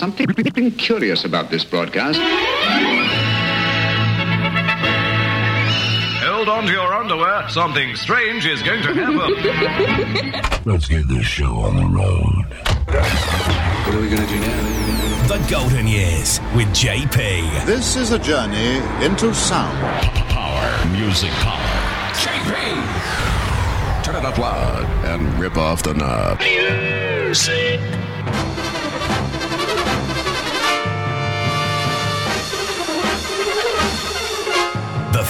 something curious about this broadcast. Hold on to your underwear. Something strange is going to happen. Let's get this show on the road. What are we going to do now? The Golden Years with JP. This is a journey into sound. Power. Music power. JP! Turn it up loud and rip off the knob. Music.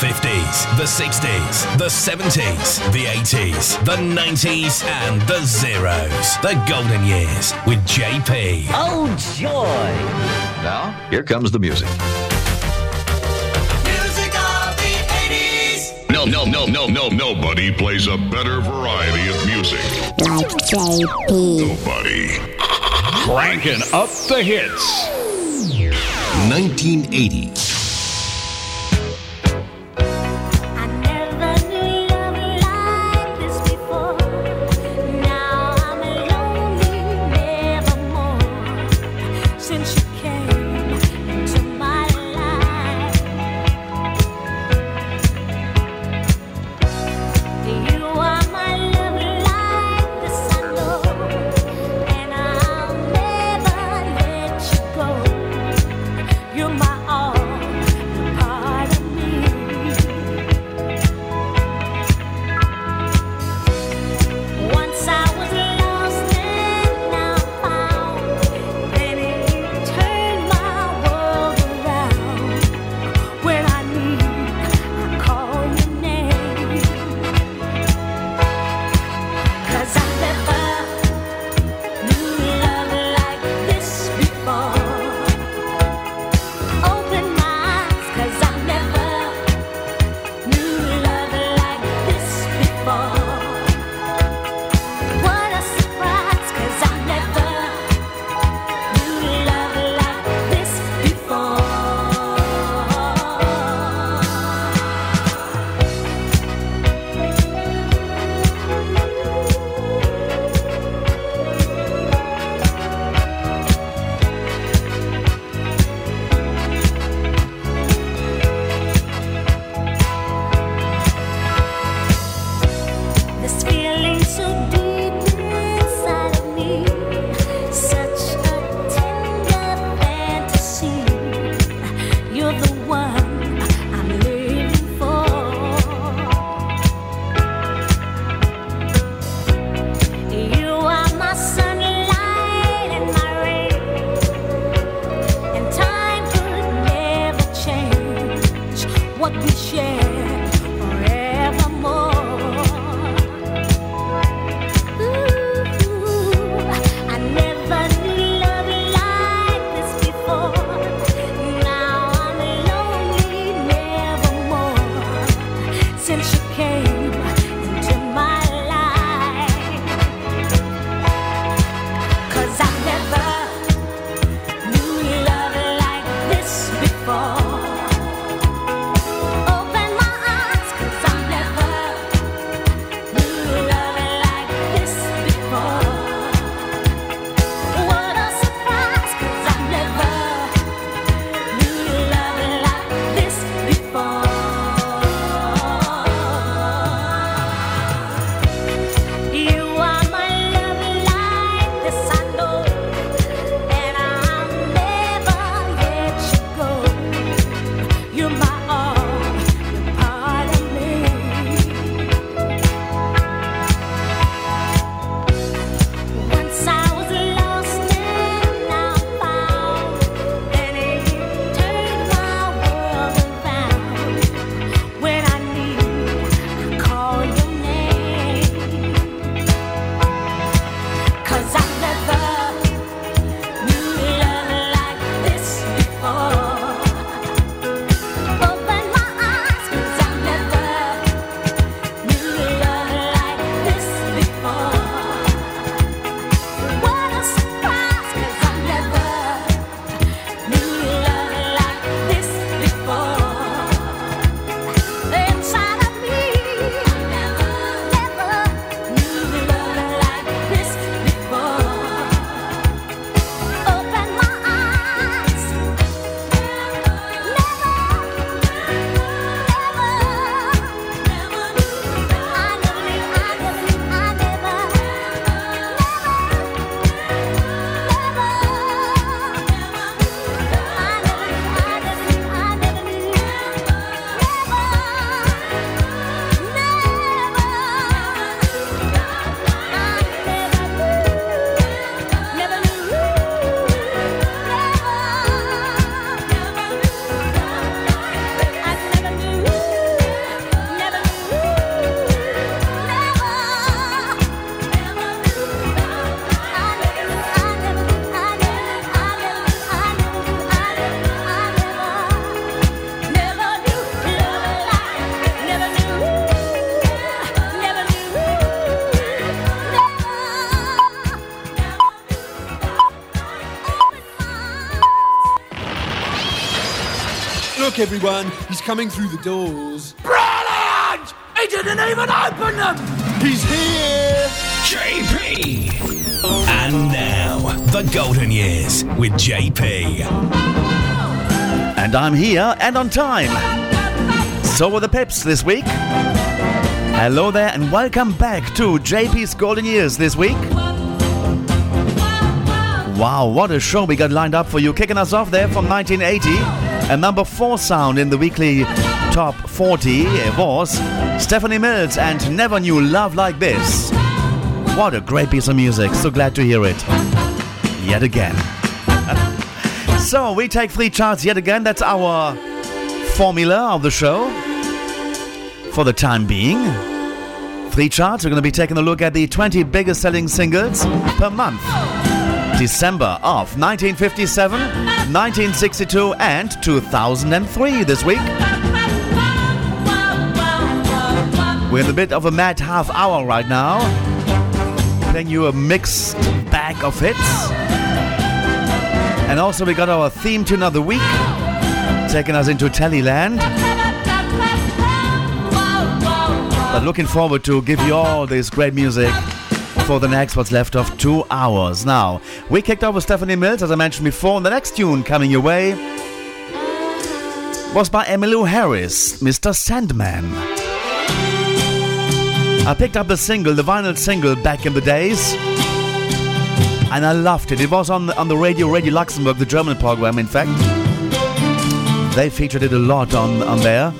50s, the 60s, the 70s, the 80s, the 90s, and the zeros. The Golden Years with JP. Oh, joy! now, here comes the music. Music of the 80s! No, no, no, no, no. Nobody plays a better variety of music. Like JP. Nobody. Cranking up the hits. 1980. Everyone, he's coming through the doors. Brilliant! He didn't even open them! He's here! JP! And now, the Golden Years with JP. And I'm here and on time. So were the peps this week. Hello there and welcome back to JP's Golden Years this week. Wow, what a show we got lined up for you. Kicking us off there from 1980. A number four sound in the weekly top 40 eh, was Stephanie Mills and Never Knew Love Like This. What a great piece of music. So glad to hear it. Yet again. so we take three charts yet again. That's our formula of the show. For the time being. Three charts. We're going to be taking a look at the 20 biggest selling singles per month. December of 1957, 1962, and 2003 this week. We're in a bit of a mad half hour right now, playing you a mixed bag of hits. And also, we got our theme tune of the week, taking us into Tellyland. But looking forward to give you all this great music for the next what's left of two hours. Now, we kicked off with Stephanie Mills, as I mentioned before, and the next tune coming your way was by Emmylou Harris, Mr. Sandman. I picked up the single, the vinyl single, back in the days, and I loved it. It was on the, on the radio, Radio Luxembourg, the German program, in fact. They featured it a lot on, on there,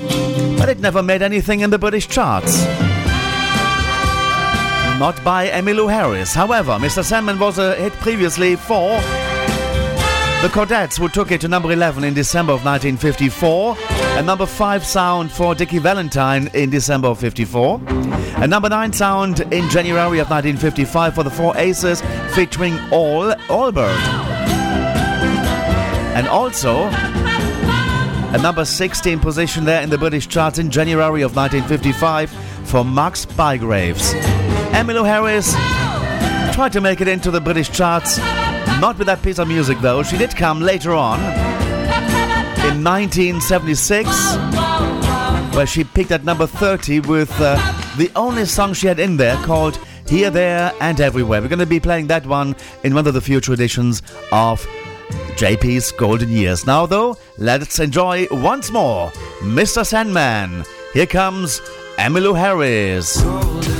but it never made anything in the British charts not by Emmylou Harris. However, Mr. Sandman was a hit previously for the Chordettes, who took it to number 11 in December of 1954, and number 5 sound for Dickie Valentine in December of 54, and number 9 sound in January of 1955 for the Four Aces featuring Al Alberts. And also a number 16 position there in the British charts in January of 1955 for Max Bygraves. Emmylou Harris tried to make it into the British charts, not with that piece of music though. She did come later on in 1976, where she peaked at number 30 with uh, the only song she had in there called Here, There, and Everywhere. We're going to be playing that one in one of the future editions of JP's Golden Years. Now, though, let's enjoy once more Mr. Sandman. Here comes Emmylou Harris.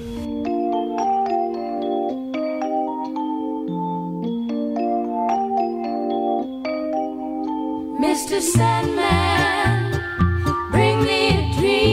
Mr. Sandman, bring me a dream.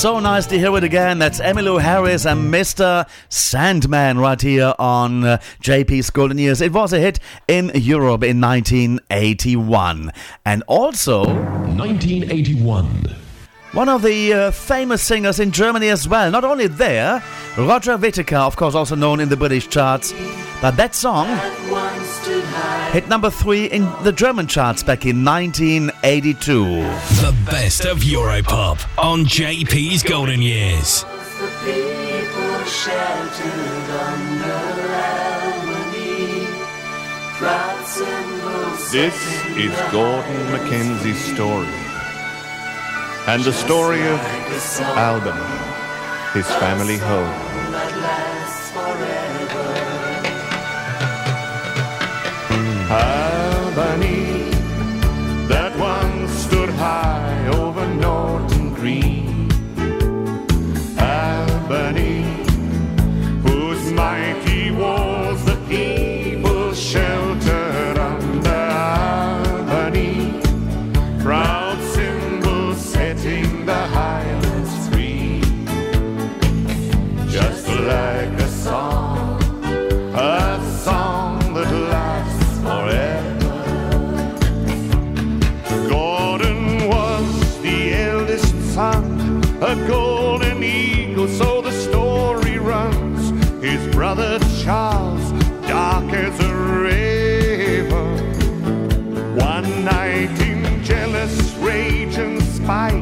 So nice to hear it again. That's Emmylou Harris and Mr. Sandman right here on uh, JP's Golden Years. It was a hit in Europe in 1981. And also 1981. One of the uh, famous singers in Germany as well. Not only there, Roger Whittaker, of course, also known in the British charts. But that song hit number three in the German charts back in 1982. The best of Europop on JP's Golden Years. People sheltered under Albany, proud symbols This is Gordon Mackenzie's story. And the story of Albany, his family home. And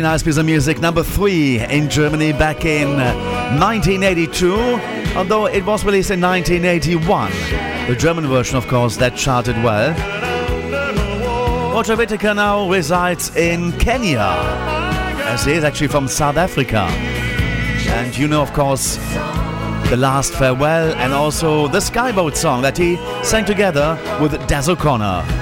really nice piece of music. Number three in Germany back in 1982, although it was released in 1981. The German version, of course, that charted well. Roger Whittaker now resides in Kenya, as he is actually from South Africa. And you know, of course, the Last Farewell and also the Skyboat song that he sang together with Des O'Connor.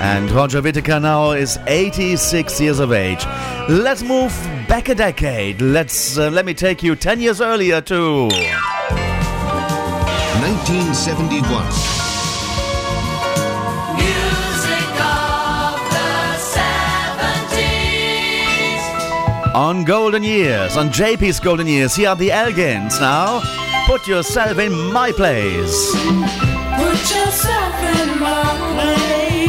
And Roger Whittaker now is 86 years of age. Let's move back a decade. Let's uh, let me take you 10 years earlier to 1971. on Golden Years, on JP's Golden Years. Here are the Elgins now. Put yourself in my place. Put yourself in my place.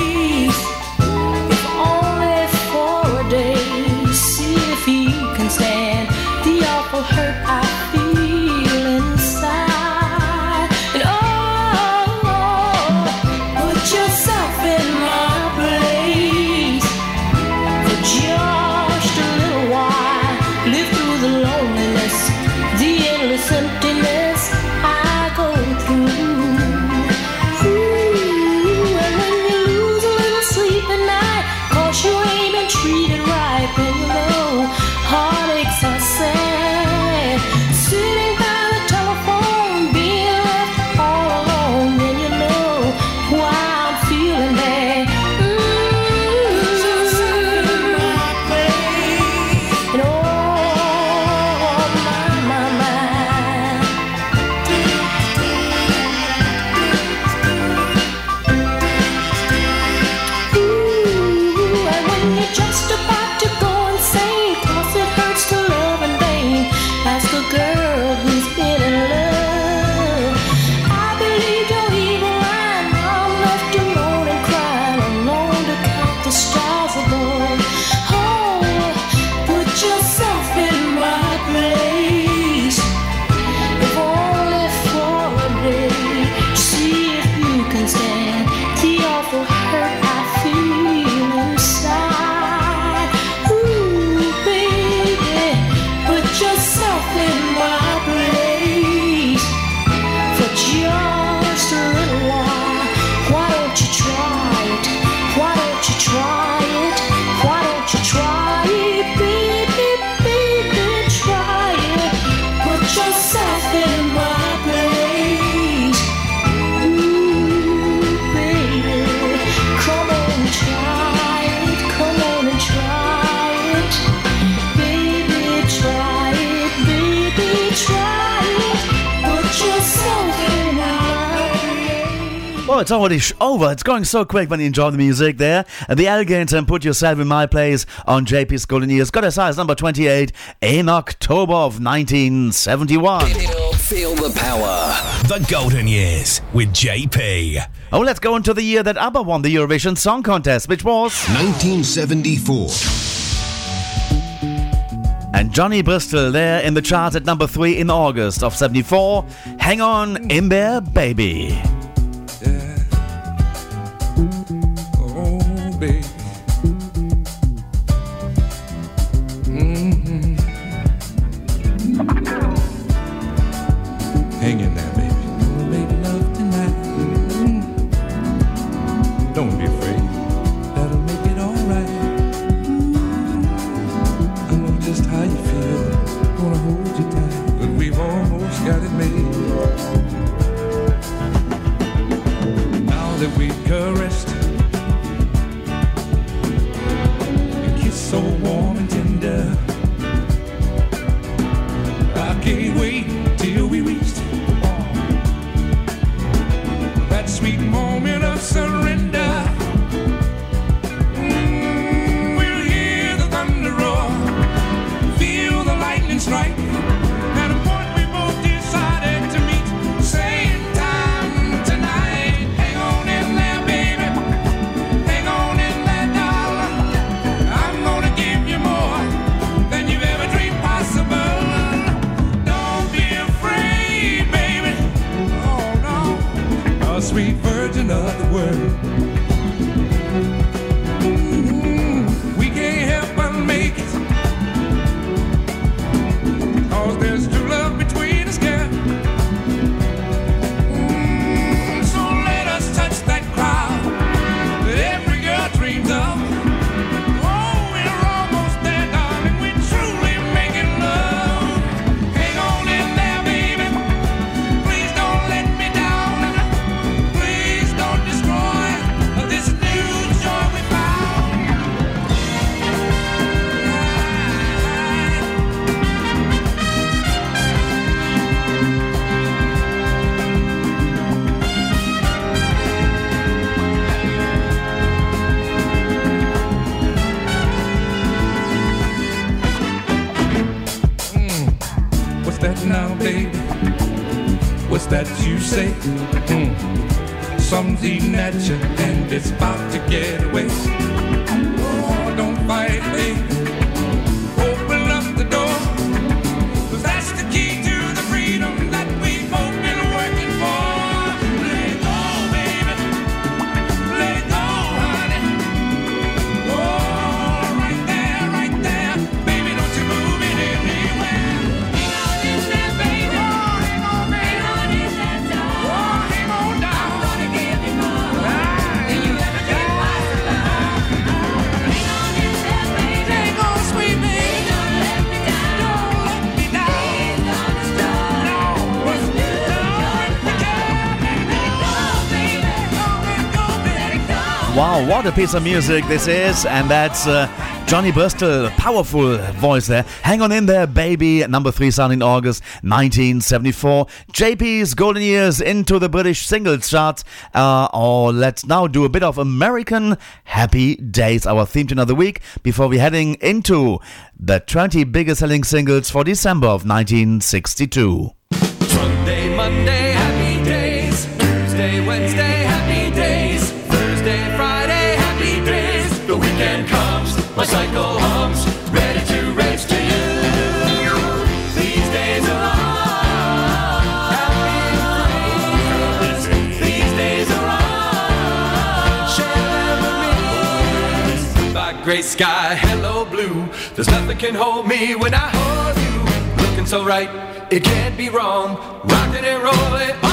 it's already sh- over. It's going so quick when you enjoy the music there. And the Alligator and Put Yourself in My Place on JP's Golden Years. got a size number 28 in October of 1971. Feel the power. The Golden Years with JP. Oh, let's go into the year that ABBA won the Eurovision Song Contest, which was 1974. And Johnny Bristol there in the charts at number three in August of 74. Hang on in there, baby. What a piece of music this is, and that's uh, Johnny Bristol, powerful voice there. Hang on in there, baby. Number three sound in August 1974. JP's Golden Years into the British singles chart. Uh, or let's now do a bit of American Happy Days, our theme of the week, before we're heading into the 20 biggest selling singles for December of 1962. Gray sky, hello blue. There's nothing can hold me when I hold you. Looking so right, it can't be wrong. Rocking and rolling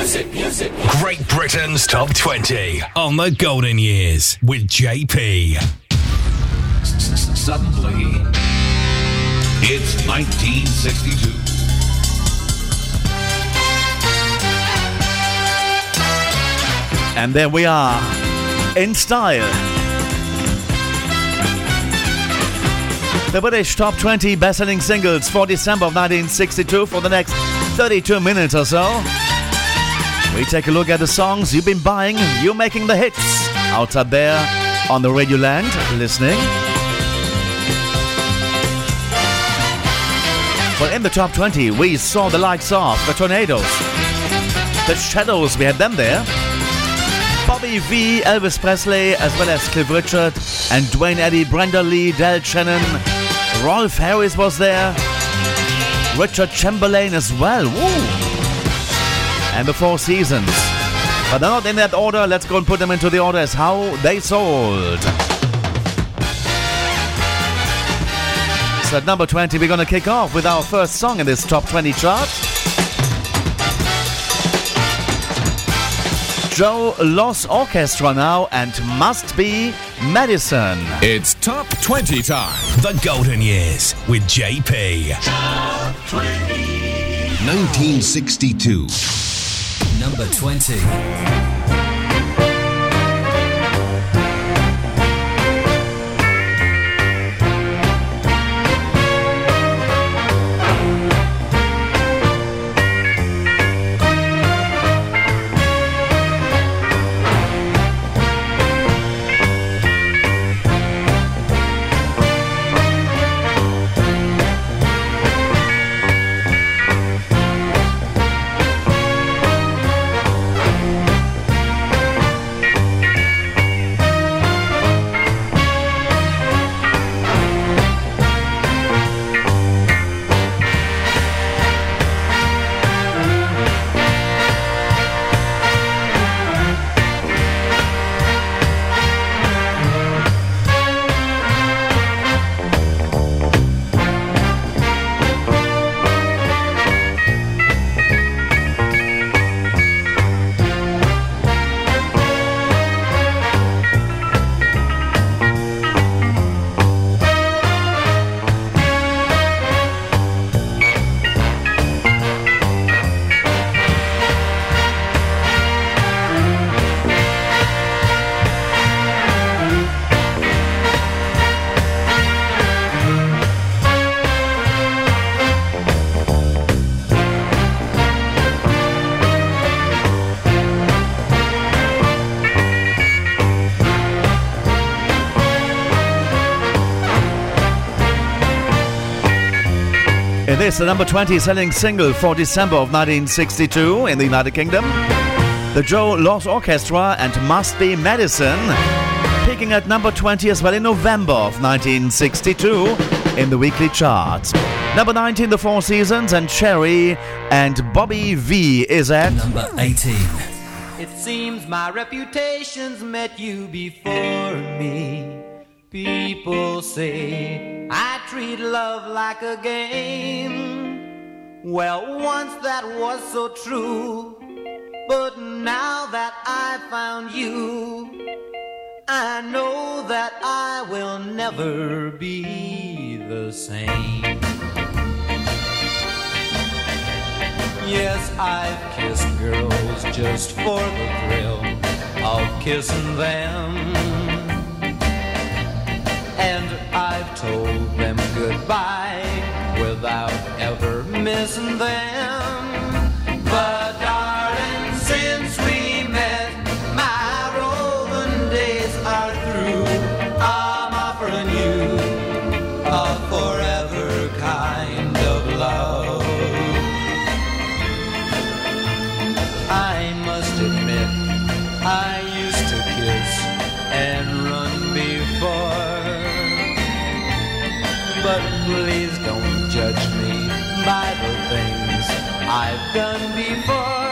music, music. Great Britain's Top 20 on the Golden Years with JP. Suddenly, it's 1962. And there we are, in style. The British Top 20 best-selling singles for December of 1962 for the next 32 minutes or so. We take a look at the songs you've been buying, You're making the hits out there on the Radio Land, listening. Well, in the top 20, we saw the likes of the Tornadoes, the Shadows, we had them there. Bobby Vee, Elvis Presley, as well as Cliff Richard and Duane Eddy, Brenda Lee, Del Shannon. Rolf Harris was there. Richard Chamberlain as well. Woo! And the Four Seasons. But they're not in that order. Let's go and put them into the order as how they sold. So at number 20, we're going to kick off with our first song in this top 20 chart. Joe Loss Orchestra now and Must Be Medicine. It's Top 20 time. The Golden Years with JP. 1962. Number 20. Is the number 20 selling single for December of 1962 in the United Kingdom. The Joe Loss Orchestra and Must Be Medicine peaking at number 20 as well in November of 1962 in the weekly charts. Number 19, The Four Seasons and Sherry and Bobby Vee is at number 18. It seems my reputation's met you before me. People say I treat love like a game. Well, once that was so true, but now that I found you, I know that I will never be the same. Yes, I've kissed girls just for the thrill of kissing them. And I've told them goodbye without ever missing them. Done before.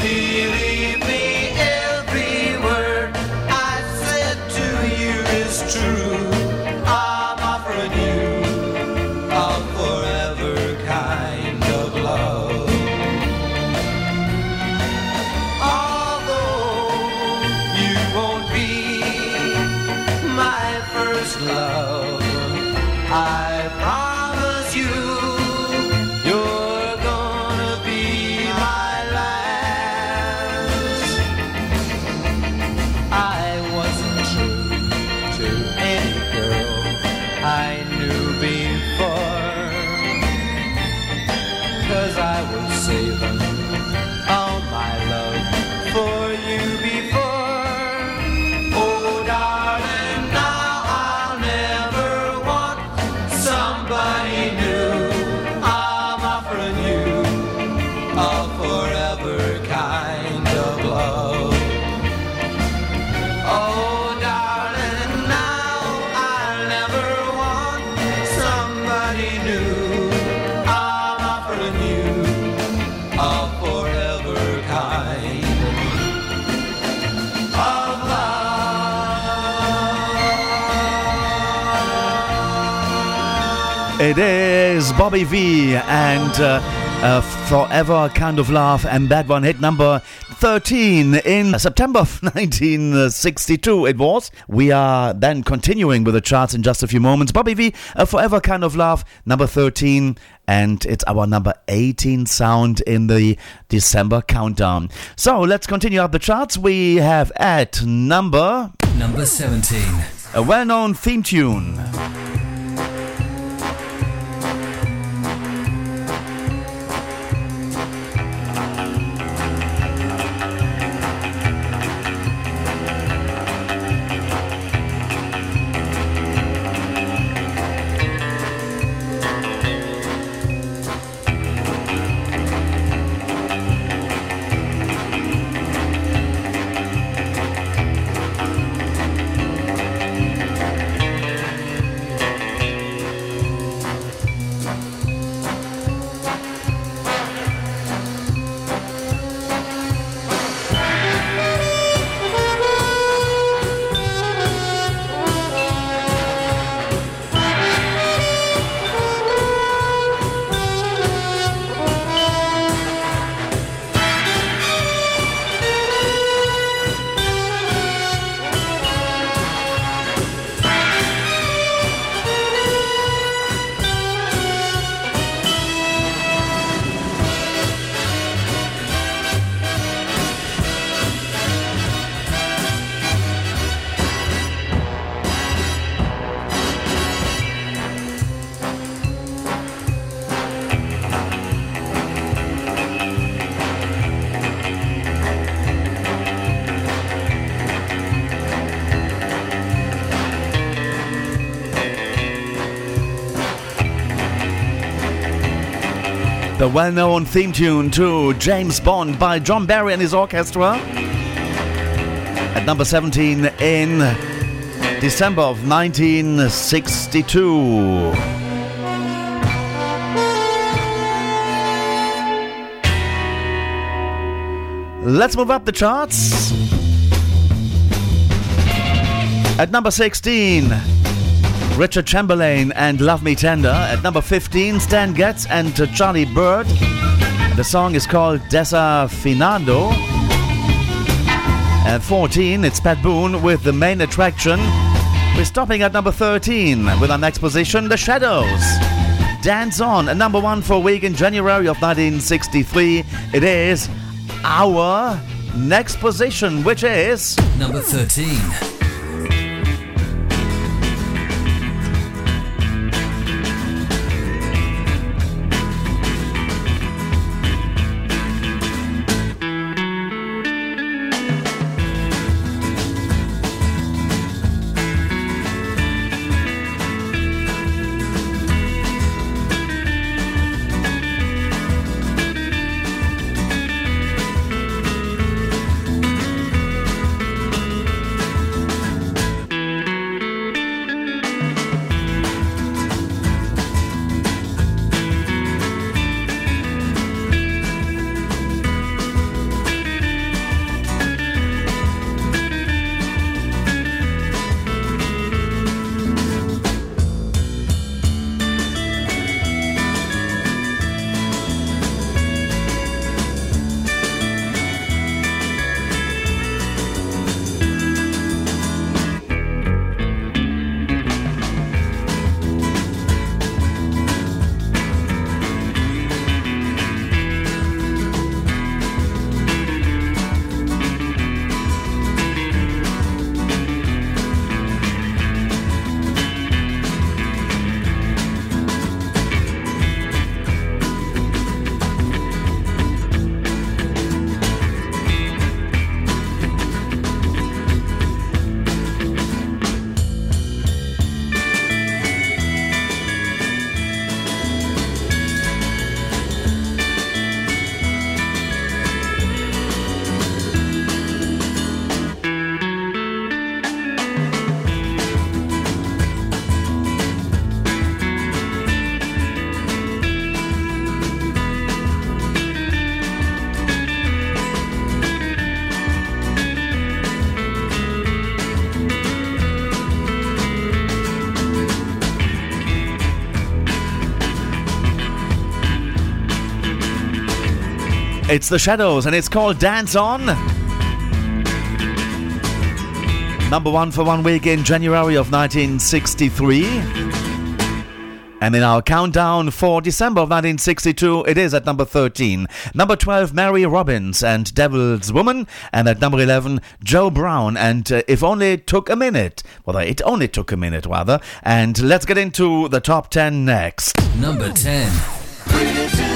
Believe me, every word I said to you is true. It is Bobby Vee and uh, uh, Forever Kind of Love, and that one hit number 13 in September of 1962. It was. We are then continuing with the charts in just a few moments. Bobby Vee, uh, Forever Kind of Love, number 13, and it's our number 18 sound in the December countdown. So let's continue up the charts. We have at number Number 17. a well known theme tune. Well known theme tune to James Bond by John Barry and his orchestra. At number 17 in December of 1962. Let's move up the charts. At number 16, Richard Chamberlain and Love Me Tender. At number 15, Stan Getz and Charlie Byrd. The song is called Desafinado. At 14, it's Pat Boone with the main attraction. We're stopping at number 13 with our next position, The Shadows. Dance On, a number one for a week in January of 1963. It is our next position, which is Number 13. It's The Shadows and it's called Dance On. Number one for one week in January of 1963. And in our countdown for December of 1962, it is at number 13. Number 12, Marty Robbins and Devil's Woman. And at number 11, Joe Brown and uh, If Only It Took a Minute. Well, it only took a minute, rather. And let's get into the top 10 next. Number 10.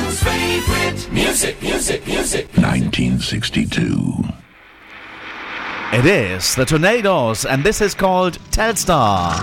Britain's music, music, music. 1962. It is the Tornados, and this is called Telstar.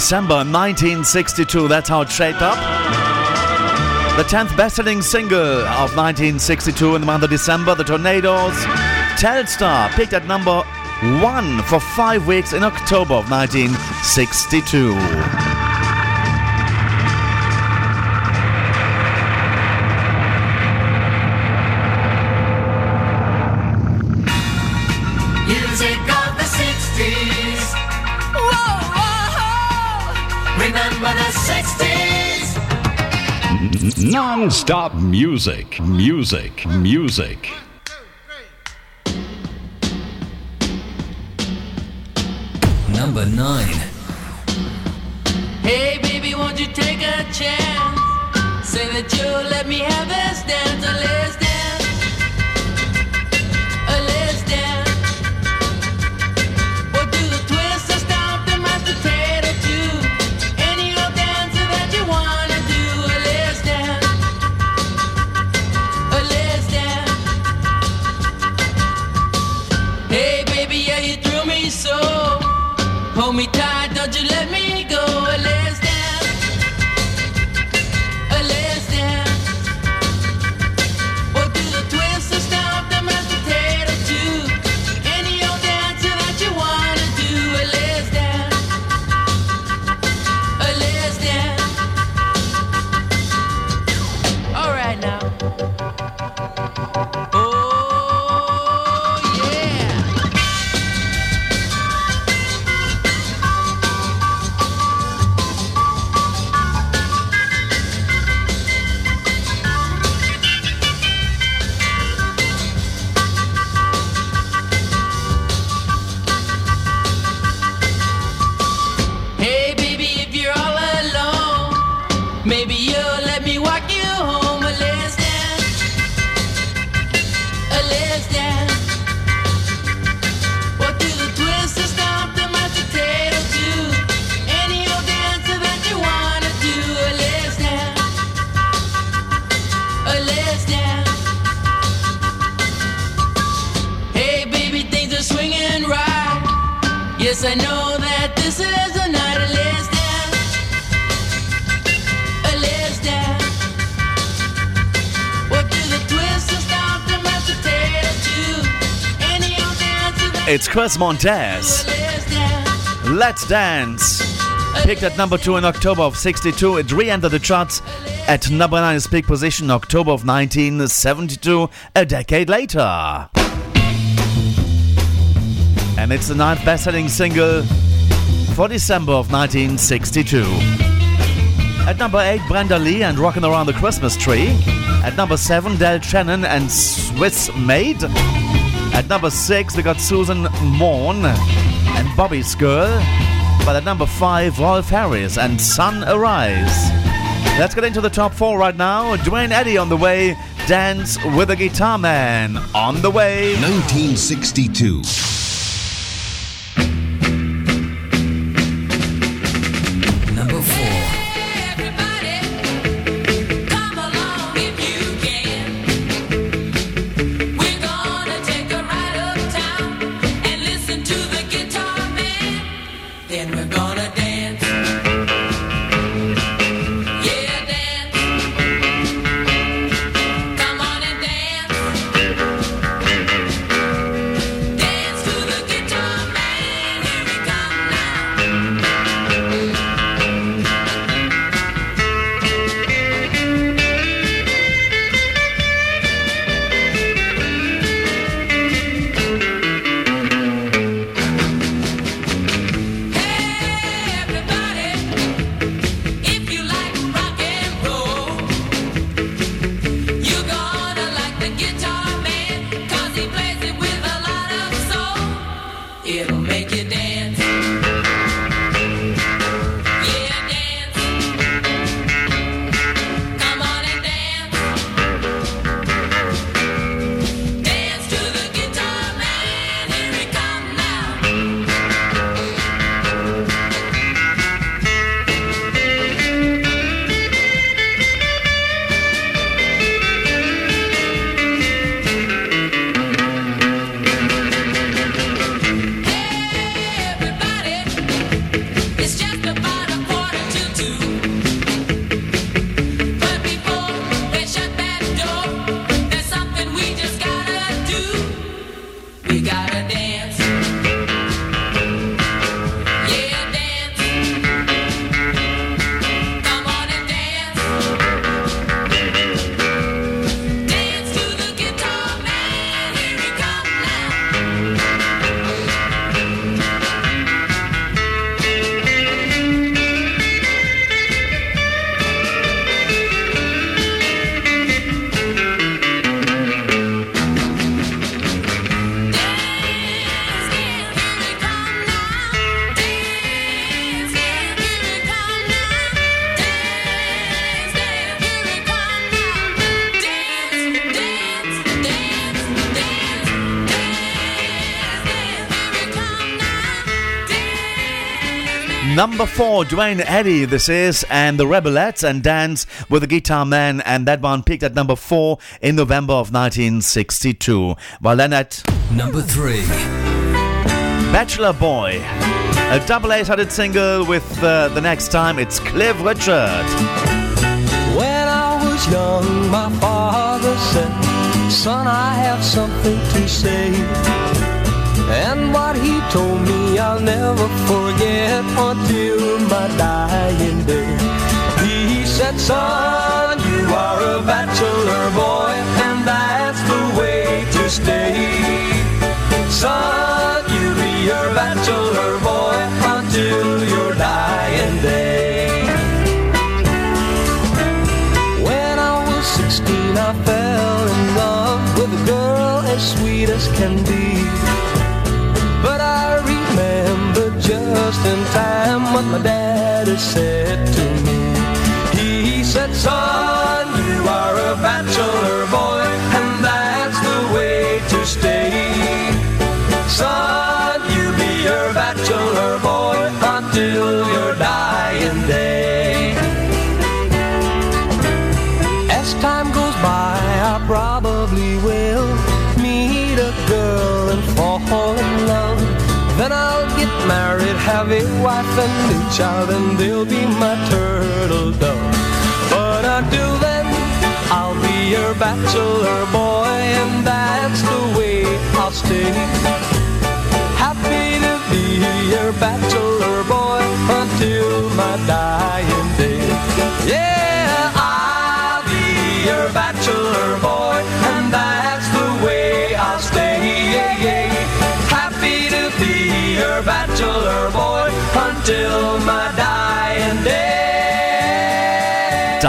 December 1962. That's how it shaped up. The 10th best selling single of 1962 in the month of December, The Tornados. Telstar picked at number one for five weeks in October of 1962. Non-stop music, music, music. Chris Montez. let's dance. Picked at number two in October of 62, it re entered the charts at number nine, its peak position, October of 1972, a decade later. And it's the ninth best selling single for December of 1962. At number eight, Brenda Lee and Rockin' Around the Christmas Tree. At number seven, Del Shannon and Swiss Maid. At number six, we got Susan Maughan and Bobby's Girl. But at number five, Rolf Harris and Sun Arise. Let's get into the top four right now. Duane Eddy on the way. Dance with a Guitar Man on the way. 1962. Duane Eddy, this is, and the Rebelettes and Dance with the Guitar Man, and that one peaked at number four in November of 1962. While then at number three, Bachelor Boy, a double A-sided single with uh, the next time it's Cliff Richard. When I was young, my father said, Son, I have something to say. And what he told me I'll never forget until my dying day. He said, Son, you are a bachelor boy, and that's the way to stay. Son, you be your bachelor boy until your dying day. When I was 16, I fell in love with a girl as sweet as can be. Remember just in time what my daddy said to me. He said, Son, you are a bachelor boy, have a wife and a child, and they'll be my turtle dove. But until then, I'll be your bachelor boy, and that's the way I'll stay. Happy to be your bachelor boy until my dying day. Yeah,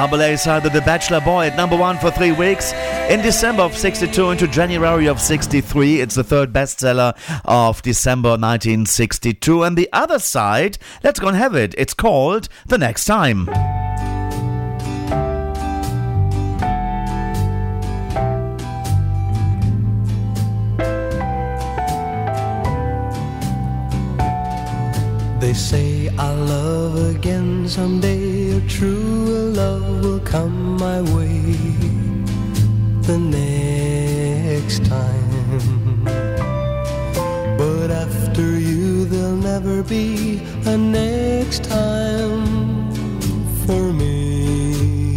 Double A side of The Bachelor Boy at number one for three weeks. In December of 62 into January of 63, it's the third bestseller of December 1962. And the other side, let's go and have it. It's called The Next Time. They say I'll love again someday. A true love will come my way the next time. But after you, there'll never be a next time for me.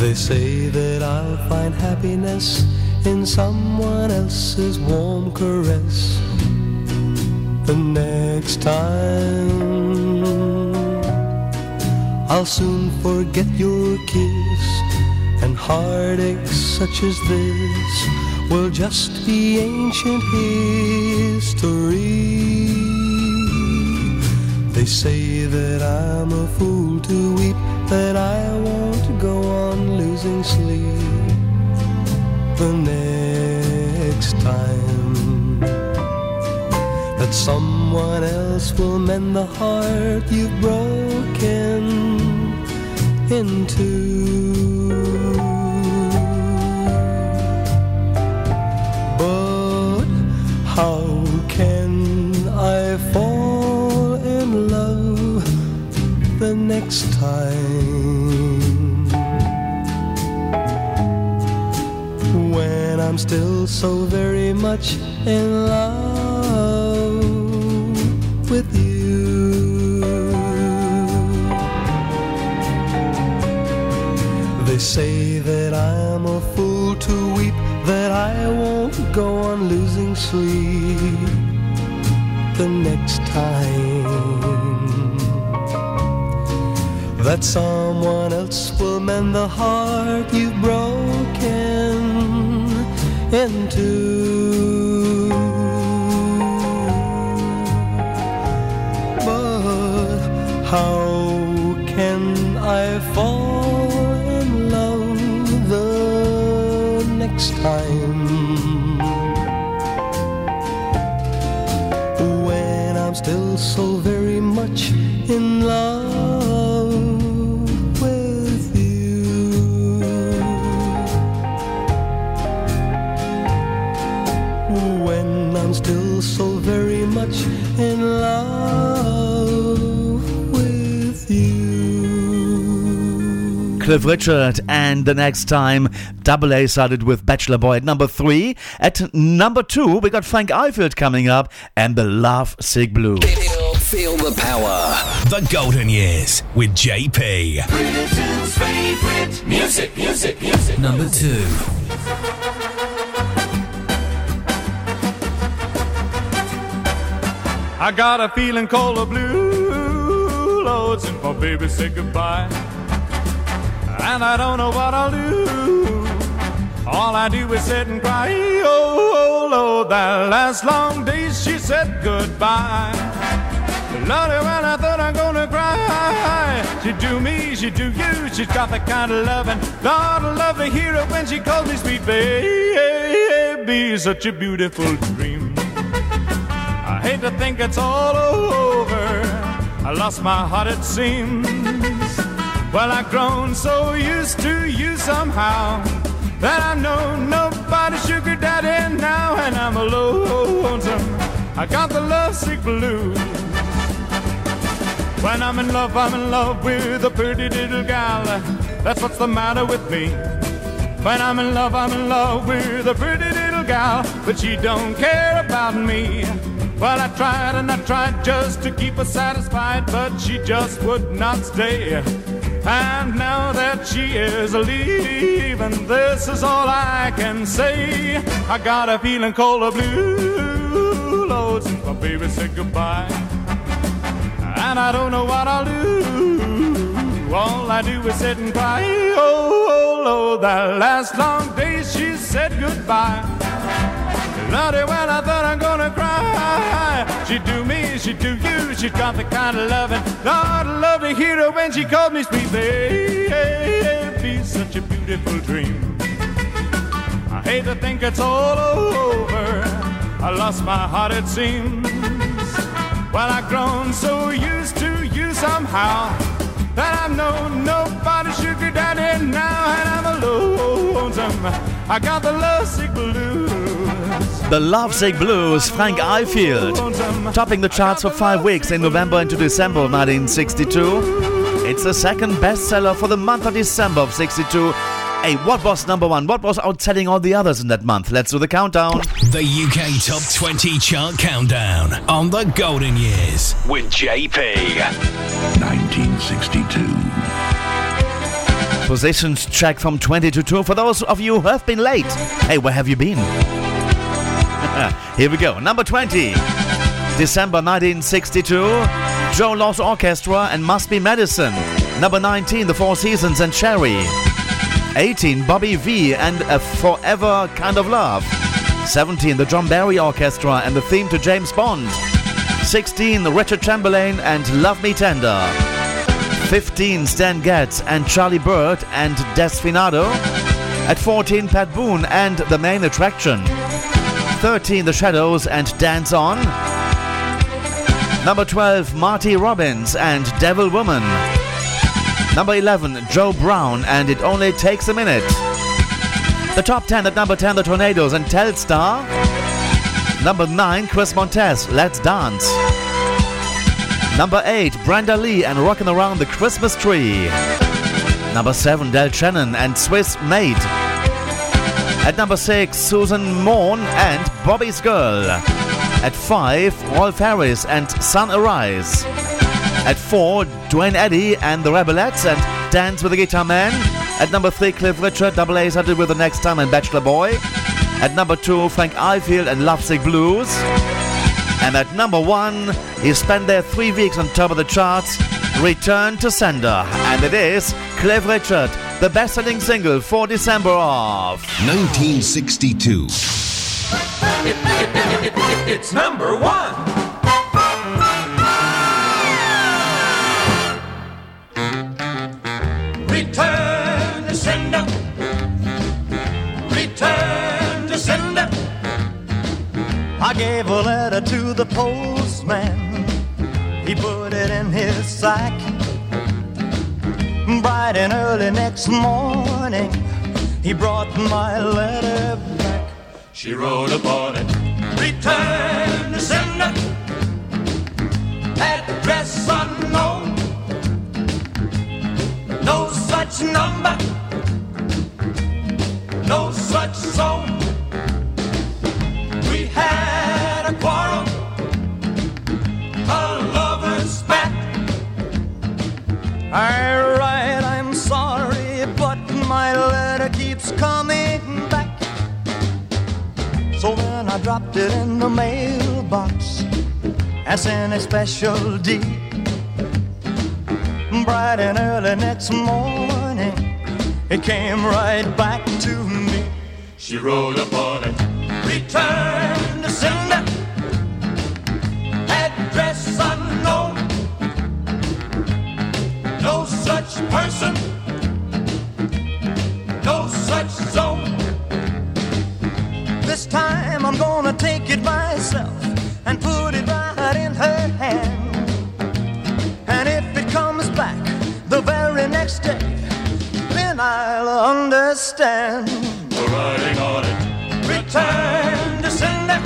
They say that I'll find happiness in someone else's warm caress the next time. I'll soon forget your kiss and heartaches such as this will just be ancient history. They say that I'm a fool to weep, that I won't go on losing sleep the next time that someone else will mend the heart you've broken into. But how can I fall in love the next time? when I'm still so very much in love with you. That I won't go on losing sleep the next time. That someone else will mend the heart you've broken into. But how next time? When I'm still so very much in love Cliff Richard, and the next time, double A started with Bachelor Boy at number three. At number two, we got Frank Ifield coming up, and the Love Sick Blue. Feel, feel the power. The Golden Years with JP. Britain's favorite music, music, music. Number two. I got a feeling cold of blue, Lord, since my baby said goodbye. And I don't know what I'll do. All I do is sit and cry. Oh, oh Lord, that last long day she said goodbye. Lordy, when I thought I'm gonna cry, she do me, she do you. She's got the kind of loving, Lord, I love to hear it when she calls me sweet baby. Such a beautiful dream. I hate to think it's all over. I lost my heart, it seems. Well, I've grown so used to you somehow that I know nobody's sugar daddy now, and I'm alone. I got the lovesick blues. When I'm in love, I'm in love with a pretty little gal. That's what's the matter with me. When I'm in love, I'm in love with a pretty little gal, but she don't care about me. Well, I tried and I tried just to keep her satisfied, but she just would not stay. And now that she is leaving, this is all I can say. I got a feeling cold of blue, my baby said goodbye. And I don't know what I'll do. All I do is sit and cry. Oh, oh Lord, that last long day she said goodbye. Lordy, well, I thought I'm gonna cry. She do me, she do you. She's got the kind of loving. Lord, I love to hear her when she called me sweet baby. Such a beautiful dream. I hate to think it's all over. I lost my heart, it seems. Well, I've grown so used to you somehow that I know nobody's sugar daddy now, and I'm alone. I got the lovesick blues. The Lovesick Blues, Frank Ifield, topping the charts for five weeks in November into December 1962. It's the second bestseller for the month of December of 62. Hey, what was number one? What was outselling all the others in that month? Let's do the countdown. The UK Top 20 Chart Countdown on the Golden Years with JP. 1962. Positions check from 20 to 2 for those of you who have been late. Hey, where have you been? Here we go. Number 20. December 1962. Joe Loss Orchestra and Must Be Madison. Number 19. The Four Seasons and Sherry. 18. Bobby Vee and A Forever Kind of Love. 17. The John Barry Orchestra and the theme to James Bond. 16. Richard Chamberlain and Love Me Tender. 15. Stan Getz and Charlie Byrd and Desafinado. At 14. Pat Boone and The Main Attraction. 13 The Shadows and Dance On. Number 12 Marty Robbins and Devil Woman. Number 11 Joe Brown and It Only Takes a Minute. The top 10 at number 10 The Tornados and Telstar. Number 9 Chris Montez Let's Dance. Number 8 Brenda Lee and Rockin' Around the Christmas Tree. Number 7 Del Shannon and Swiss Maid. At number 6, Susan Maughan and Bobby's Girl. At 5, Rolf Harris and Sun Arise. At 4, Duane Eddy and the Rebelettes and Dance with the Guitar Man. At number 3, Cliff Richard, Double A started with the Next Time and Bachelor Boy. At number 2, Frank Ifield and Lovesick Blues. And at number 1, he spent there three weeks on top of the charts. Return to Sender. And it is Cliff Richard, the best selling single for December of 1962. It's number one. Return to sender. Return to sender. I gave a letter to the postman. He put it in his sack. Bright and early next morning, he brought my letter back. She wrote upon it. Return to sender. Address unknown. No such number, no such zone. We had a quarrel, a coming back. So then I dropped it in the mailbox as in a special deed. Bright and early next morning, it came right back to me. She wrote upon it, return to sender, address unknown. No such person, time I'm gonna take it myself and put it right in her hand. And if it comes back the very next day, then I'll understand. We're writing on it. Return to sender.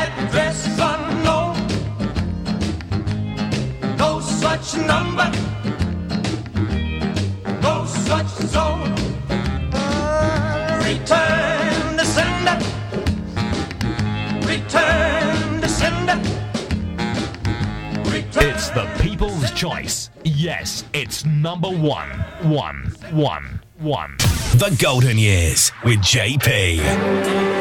Address unknown. No such number. No such zone. The people's choice. Yes, it's number one. One, one, one. The Golden Years with JP.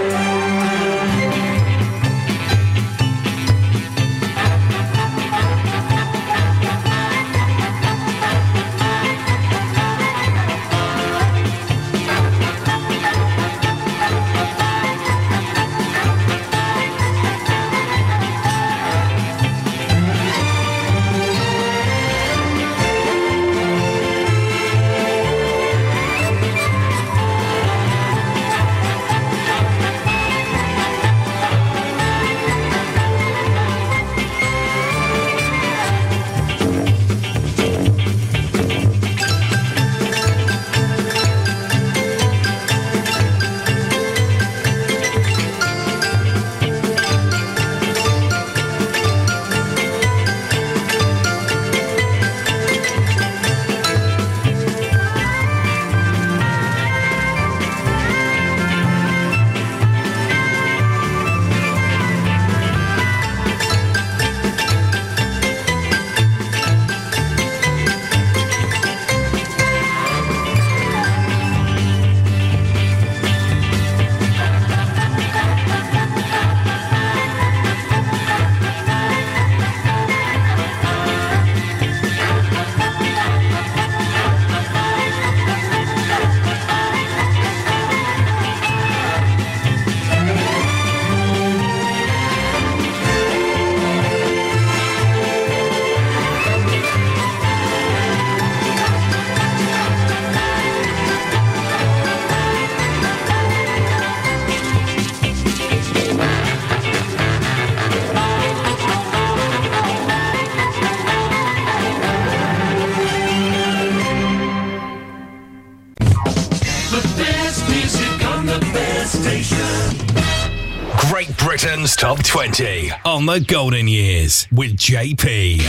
On the Golden Years with JP.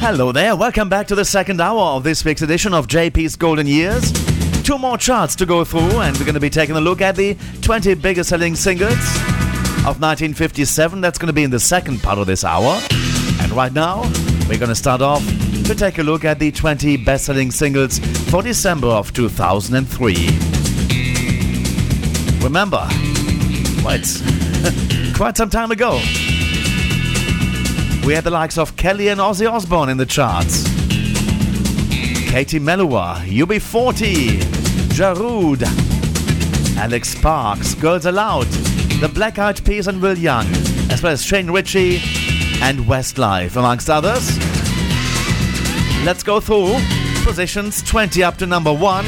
Hello there, welcome back to the second hour of this week's edition of JP's Golden Years. Two more charts to go through, and we're going to be taking a look at the 20 biggest selling singles of 1957. That's going to be in the second part of this hour. And right now, we're going to start off to take a look at the 20 best selling singles for December of 2003. Remember, quite, quite some time ago, we had the likes of Kelly and Ozzy Osbourne in the charts. Katie Melua, UB40, Jarud, Alex Parks, Girls Aloud, The Black Eyed Peas and Will Young, as well as Shane Richie and Westlife, amongst others. Let's go through positions 20 up to number 1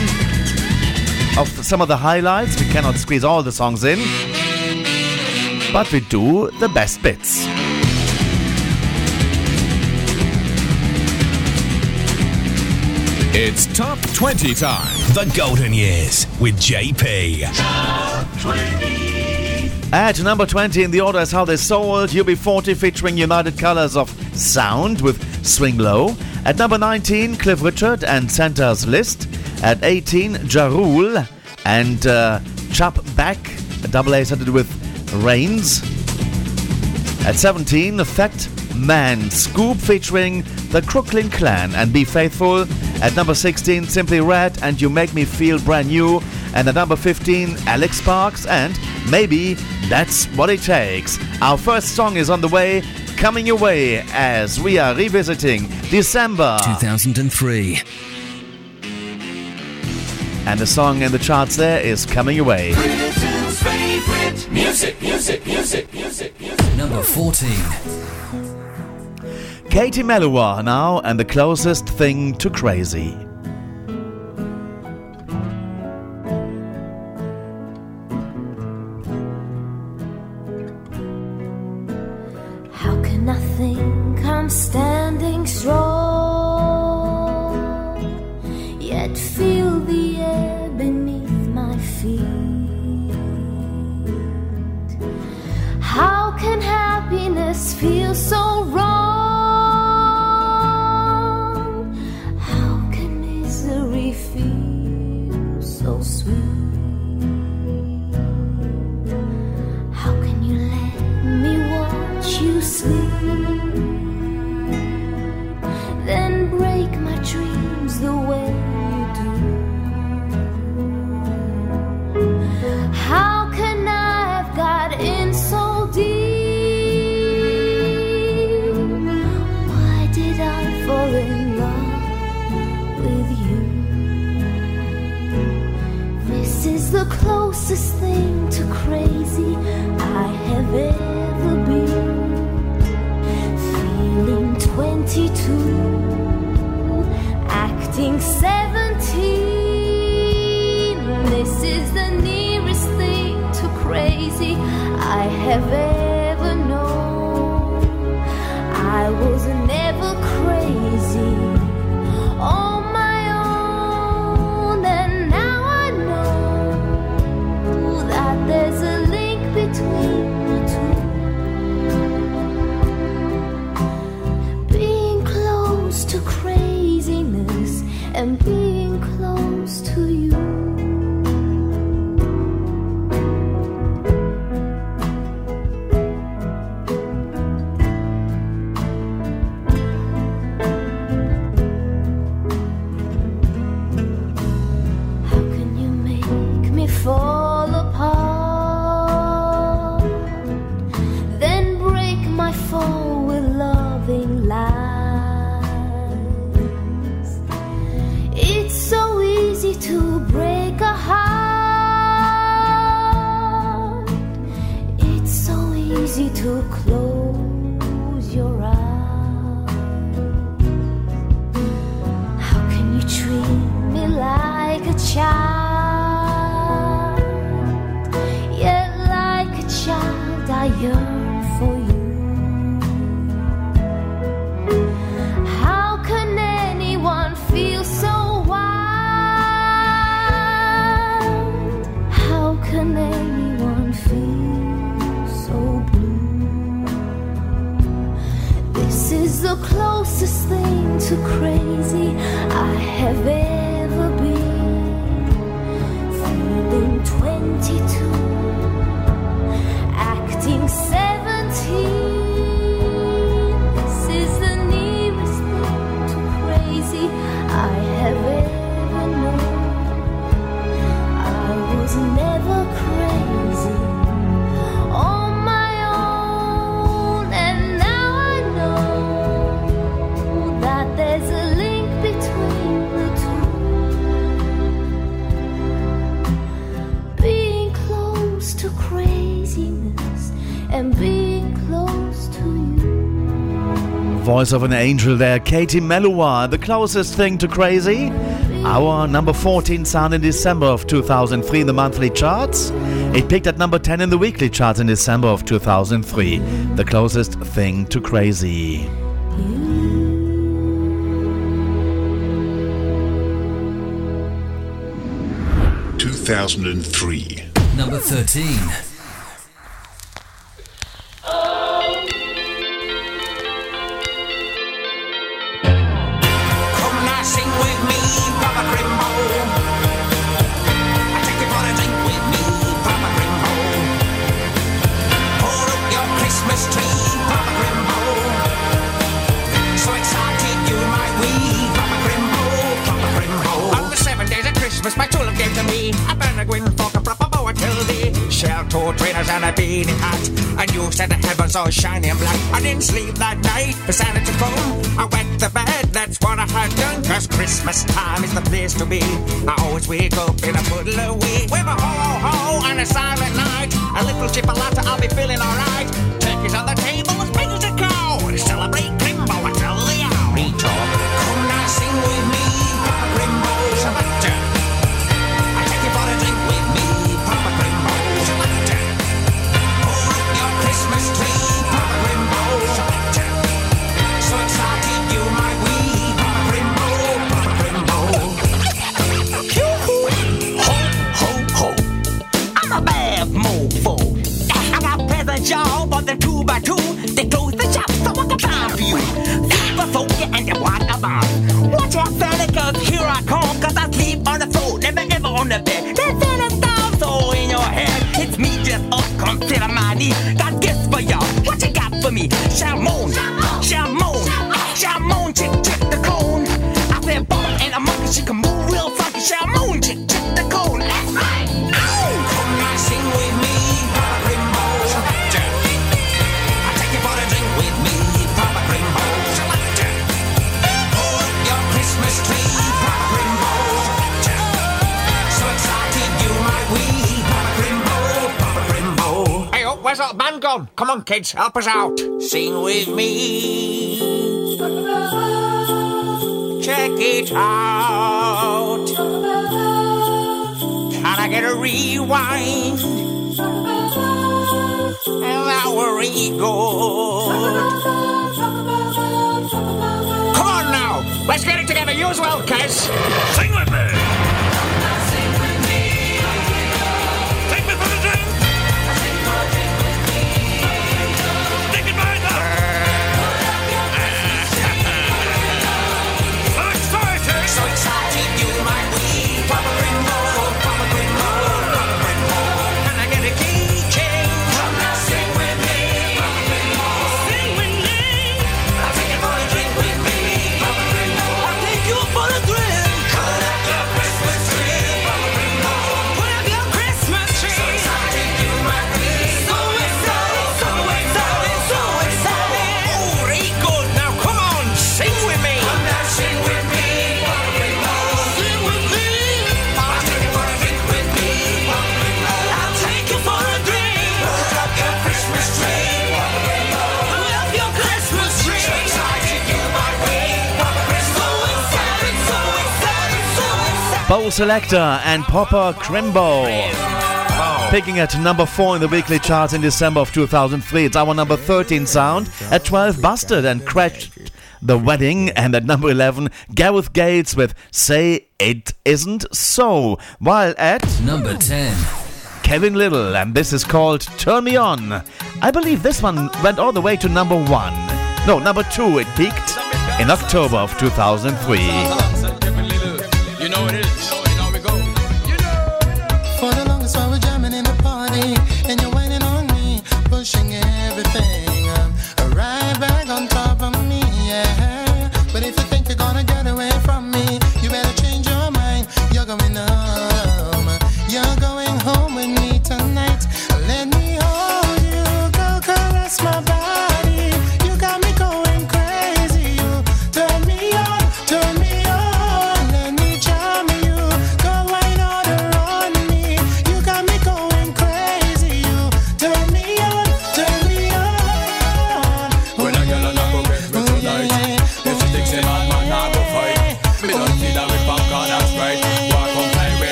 of some of the highlights. We cannot squeeze all the songs in, but we do the best bits. It's top 20 time. The Golden Years with JP. At number 20 in the order is how they sold UB40 featuring United Colors of Sound with Swing Low. At number 19, Cliff Richard and Santa's List. At 18, Ja Rule and uh, Clap Back, a double A started with Rains. At 17, Fat Man Scoop featuring the Crooklyn Clan and Be Faithful. At number 16, Simply Red and You Make Me Feel Brand New. And at number 15, Alex Parks and Maybe That's What It Takes. Our first song is on the way, coming your way as we are revisiting December. 2003. And the song in the charts there is coming your way. Britain's favorite music, music, music, music, music. Number 14. Katie Melua now and the closest thing to crazy. voice of an angel there, Katie Melua, the closest thing to crazy. Our number 14 sound in December of 2003 in the monthly charts. It peaked at number 10 in the weekly charts in December of 2003. The closest thing to crazy. Two thousand and three. Number thirteen. club and on. Come on, kids, help us out. Sing with me. Check it out. Can I get a rewind? And that were good. Come on now. Let's get it together. You as well, kids. Sing with me. Bo Selecta and Proper Crimbo. Picking at number 4 in the weekly charts in December of 2003. It's our number 13 sound. At 12, Busted and Crashed The Wedding. And at number 11, Gareth Gates with Say It Isn't So. While at number 10, Kevin Lyttle. And this is called Turn Me On. I believe this one went all the way to number 1. No, number 2. It peaked in October of 2003.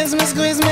Kiss me, squeeze me,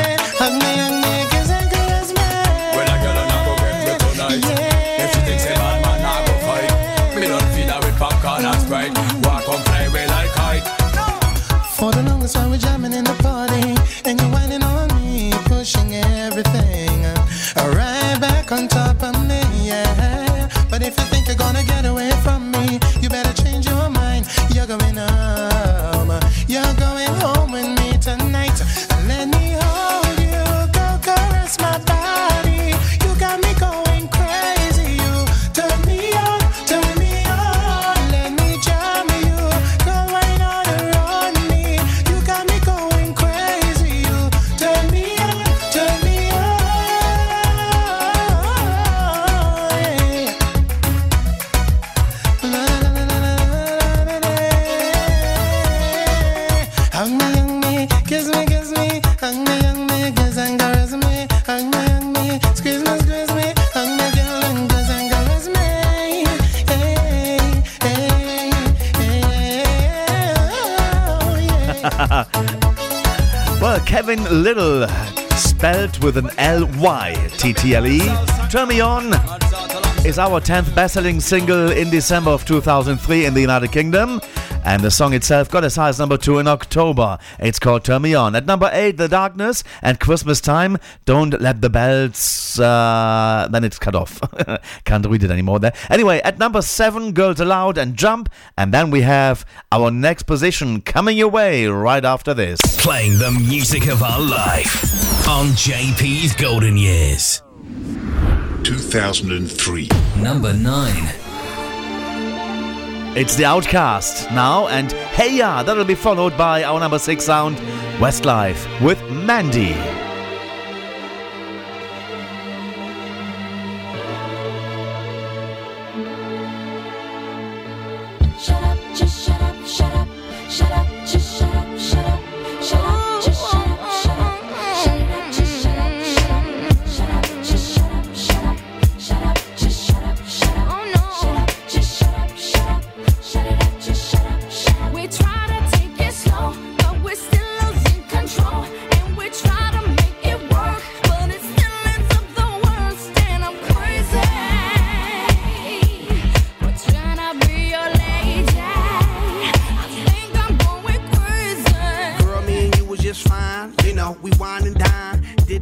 with an L Y T T L E. Turn Me On is our 10th best selling single in December of 2003 in the United Kingdom. And the song itself got as high as number 2 in October. It's called Turn Me On. At number 8, The Darkness and Christmas Time. Don't let the bells. Uh, then it's cut off. Can't read it anymore there. Anyway, at number 7, Girls Aloud and Jump. And then we have our next position coming your way right after this. Playing the music of our life on JP's Golden Years. 2003. Number 9. It's the OutKast now, and hey ya, that'll be followed by our number 6 sound, Westlife, with Mandy. Shut up, just shut up, shut up, shut up,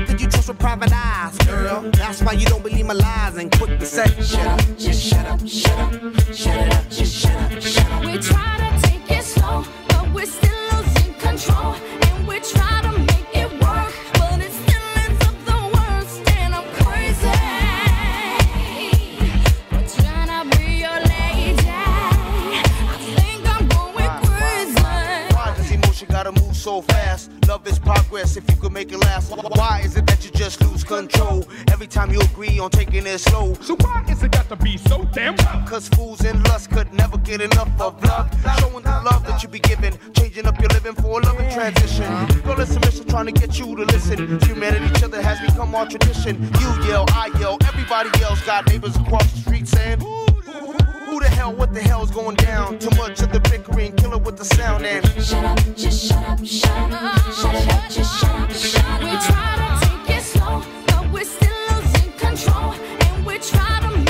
How could you trust with private eyes, girl? That's why you don't believe my lies and quick to say, shut up, just shut up, shut up, shut it up, just shut up, shut up. We try to take it slow, but we're still losing control. And we try to make Emotion gotta move so fast? Love is progress if you could make it last. Why is it that you just lose control every time you agree on taking it slow? So why is it got to be so damn tough? Cause fools and lust could never get enough of love. Showing the love that you be giving, changing up your living for a loving transition. Girl, it's a mission trying to get you to listen. Humanity, each other has become our tradition. You yell, I yell, everybody else got neighbors across the street saying, who the hell, what the hell's going down? Too much of the bickering, kill it with the sound and Shut up, just shut up, shut up, shut up, just shut up, shut up. We try to take it slow, but we're still losing control. And we try to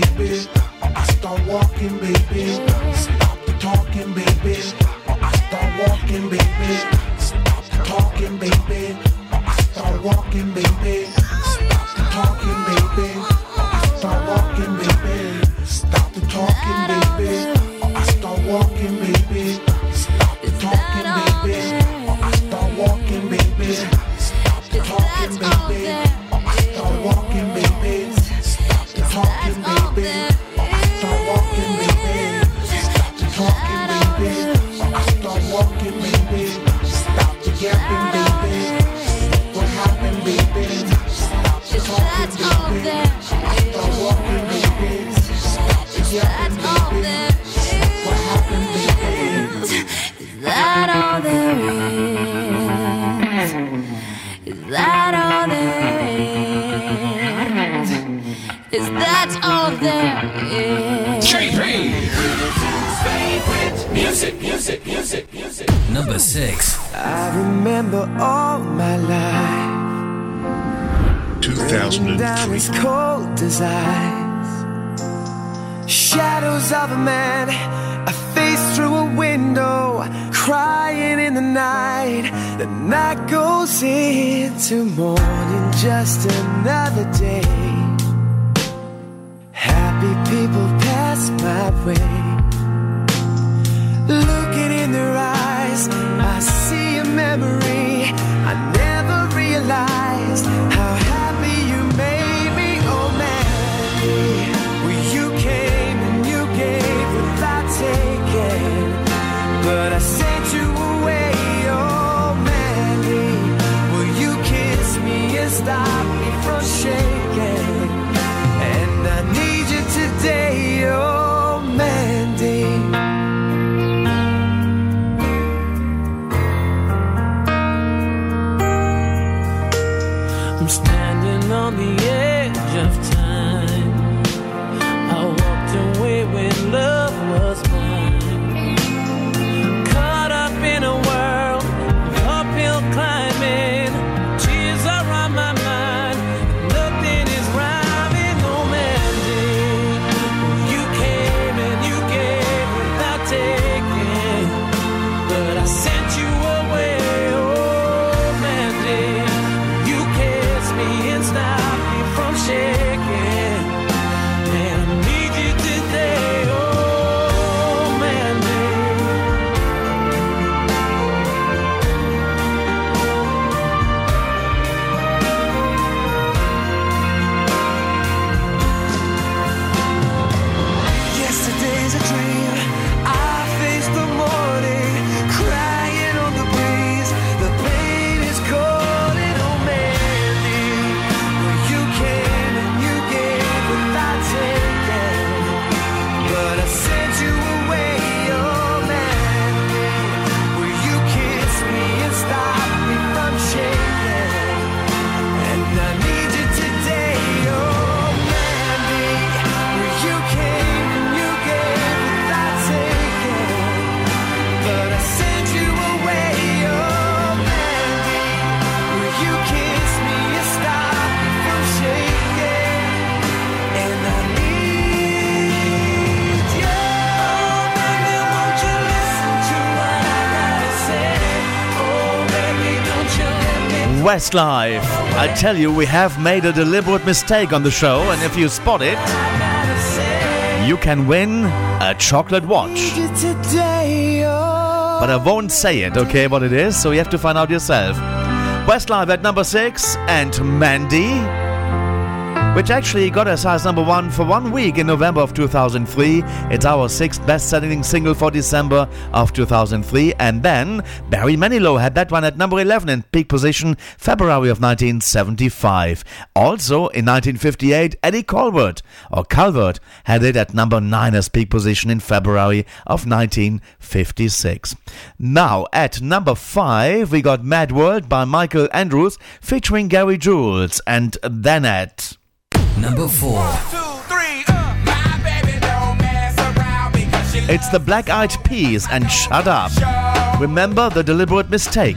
baby. I start walking, baby. Walking, baby. Stop the talking, baby. Start walking, baby. Stop the talking, baby. Start walking, baby. Stop the talking, baby. Start walking, Number 6. I remember all my life. 2003. Down as cold as ice. Shadows of a man, a face through a window, crying in the night. The night goes into morning, just another day. Happy people pass my way. Looking in their eyes, I see a memory. I never realized how happy you made me. Oh, Mandy, well, you came and you gave without taking, but I sent you away. Oh, Mandy, will you kiss me stop Westlife. I tell you, we have made a deliberate mistake on the show, and if you spot it, you can win a chocolate watch. But I won't say it, okay, what it is, so you have to find out yourself. Westlife at number six, and Mandy which actually got us as number one for one week in November of 2003. It's our sixth best selling single for December of 2003. And then Barry Manilow had that one at number 11 in peak position February of 1975. Also in 1958, Eddie Calvert, or Calvert, had it at number 9 as peak position in February of 1956. Now at number 5, we got Mad World by Michael Andrews featuring Gary Jules, and then at Number four. One, two, three, uh. It's the Black Eyed Peas and Shut Up. Remember the deliberate mistake.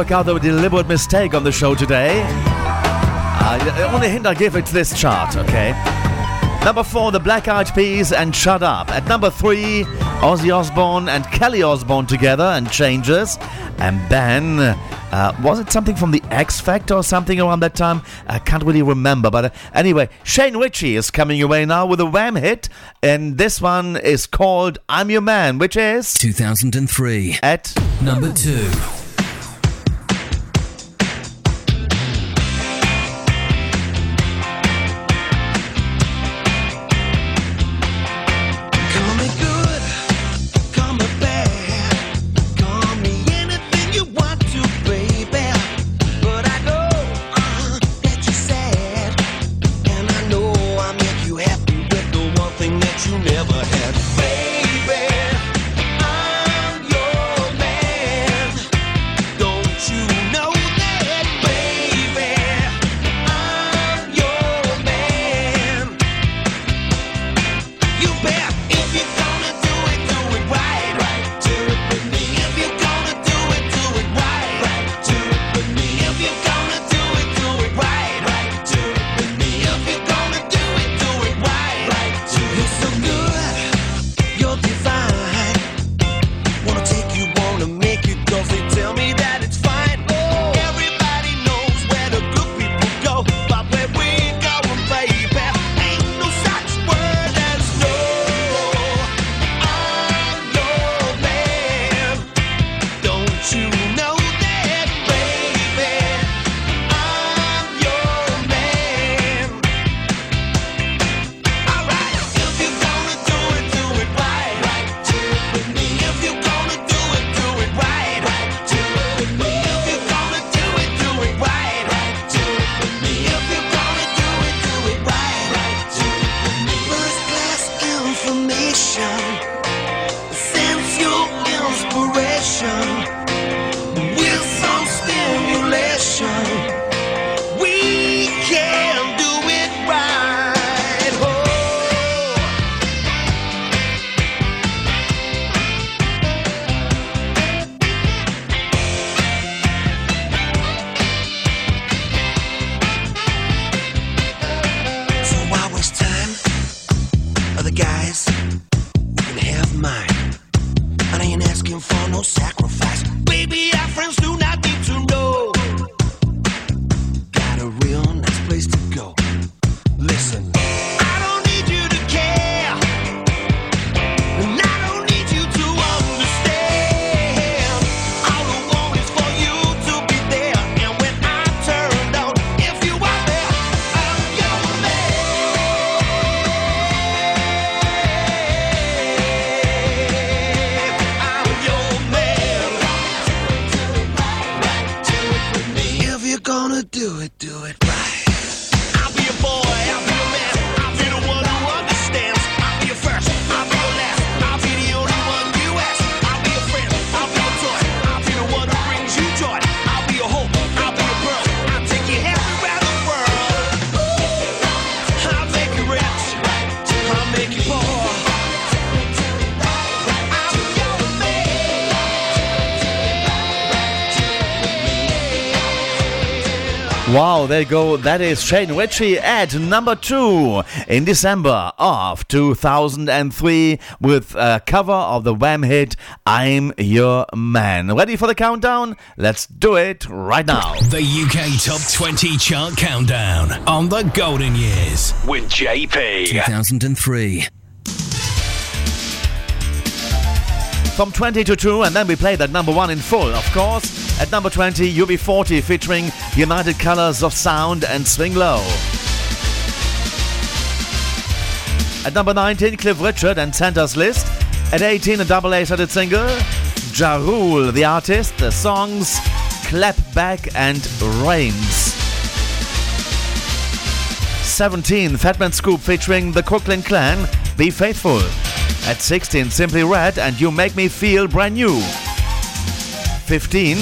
work out a deliberate mistake on the show today. Uh, only hint I give it's this chart, okay? Number four, the Black Eyed Peas and Shut Up. At number three, Ozzy Osbourne and Kelly Osbourne together and Changes. And then, uh, was it something from the X Factor or something around that time? I can't really remember. But uh, anyway, Shane Richie is coming your way now with a Wham hit. And this one is called I'm Your Man, which is 2003 at number two. There you go. That is Shane Richie at number two in December of 2003 with a cover of the Wham hit I'm Your Man. Ready for the countdown? Let's do it right now. The UK Top 20 Chart Countdown on the Golden Years with JP. 2003. From 20 to 2, and then we play that number one in full, of course. At number 20, UB40 featuring United Colors of Sound and Swing Low. At number 19, Cliff Richard and Santa's List. At 18, a double A-sided single, Ja Rule, the artist, the songs Clap Back and Rains. 17, Fatman Scoop featuring the Crooklyn Clan, Be Faithful. At 16, Simply Red and You Make Me Feel Brand New. 15,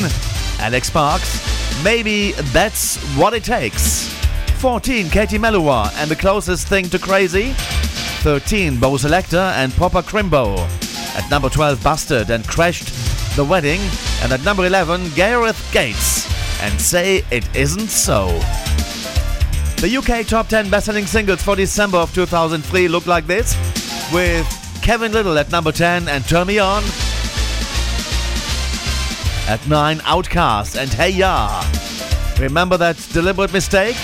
Alex Parks, Maybe That's What It Takes. 14, Katie Melua and The Closest Thing to Crazy. 13, Bo Selecta and Papa Crimbo. At number 12, Busted and Crashed The Wedding. And at number 11, Gareth Gates and Say It Isn't So. The UK top 10 best-selling singles for December of 2003 look like this, with Kevin Lyttle at number 10 and Turn Me On. At 9, OutKast and Hey Ya. Remember that deliberate mistake?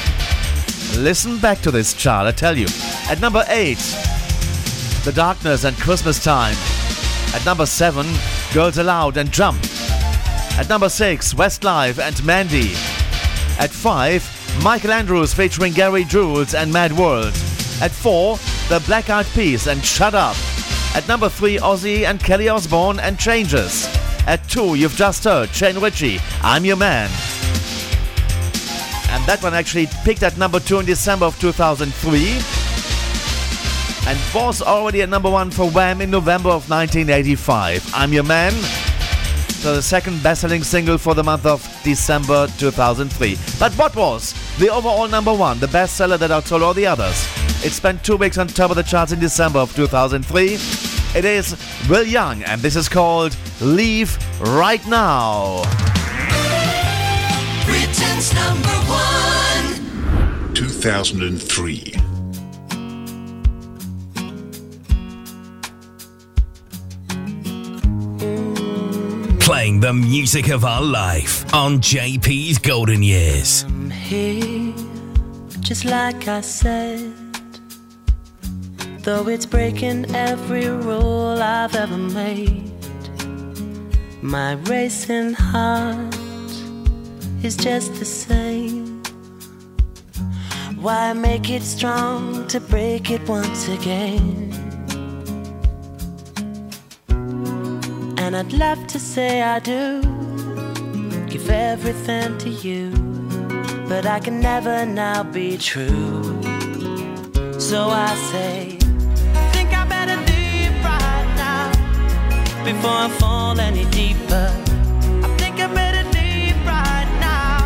Listen back to this chart, I tell you. At number 8, The Darkness and Christmas Time. At number 7, Girls Aloud and Jump. At number 6, Westlife and Mandy. At 5, Michael Andrews featuring Gary Jules and Mad World. At 4, The Black Eyed Peas and Shut Up. At number 3, Ozzy and Kelly Osbourne and Changes. At 2, you've just heard Shane Richie, I'm Your Man. And that one actually peaked at number 2 in December of 2003 and was already at number 1 for Wham in November of 1985. I'm Your Man. So the second best-selling single for the month of December 2003. But what was the overall number one, the bestseller that outsold all the others? It spent two weeks on top of the charts in December of 2003. It is Will Young, and this is called Leave Right Now. Britain's number one. 2003. Playing the music of our life on JP's Golden Years. here, just like I said. Though it's breaking every rule I've ever made, my racing heart is just the same. Why make it strong to break it once again? And I'd love to say I do give everything to you, but I can never now be true. So I say, before I fall any deeper. I think I better leave right now,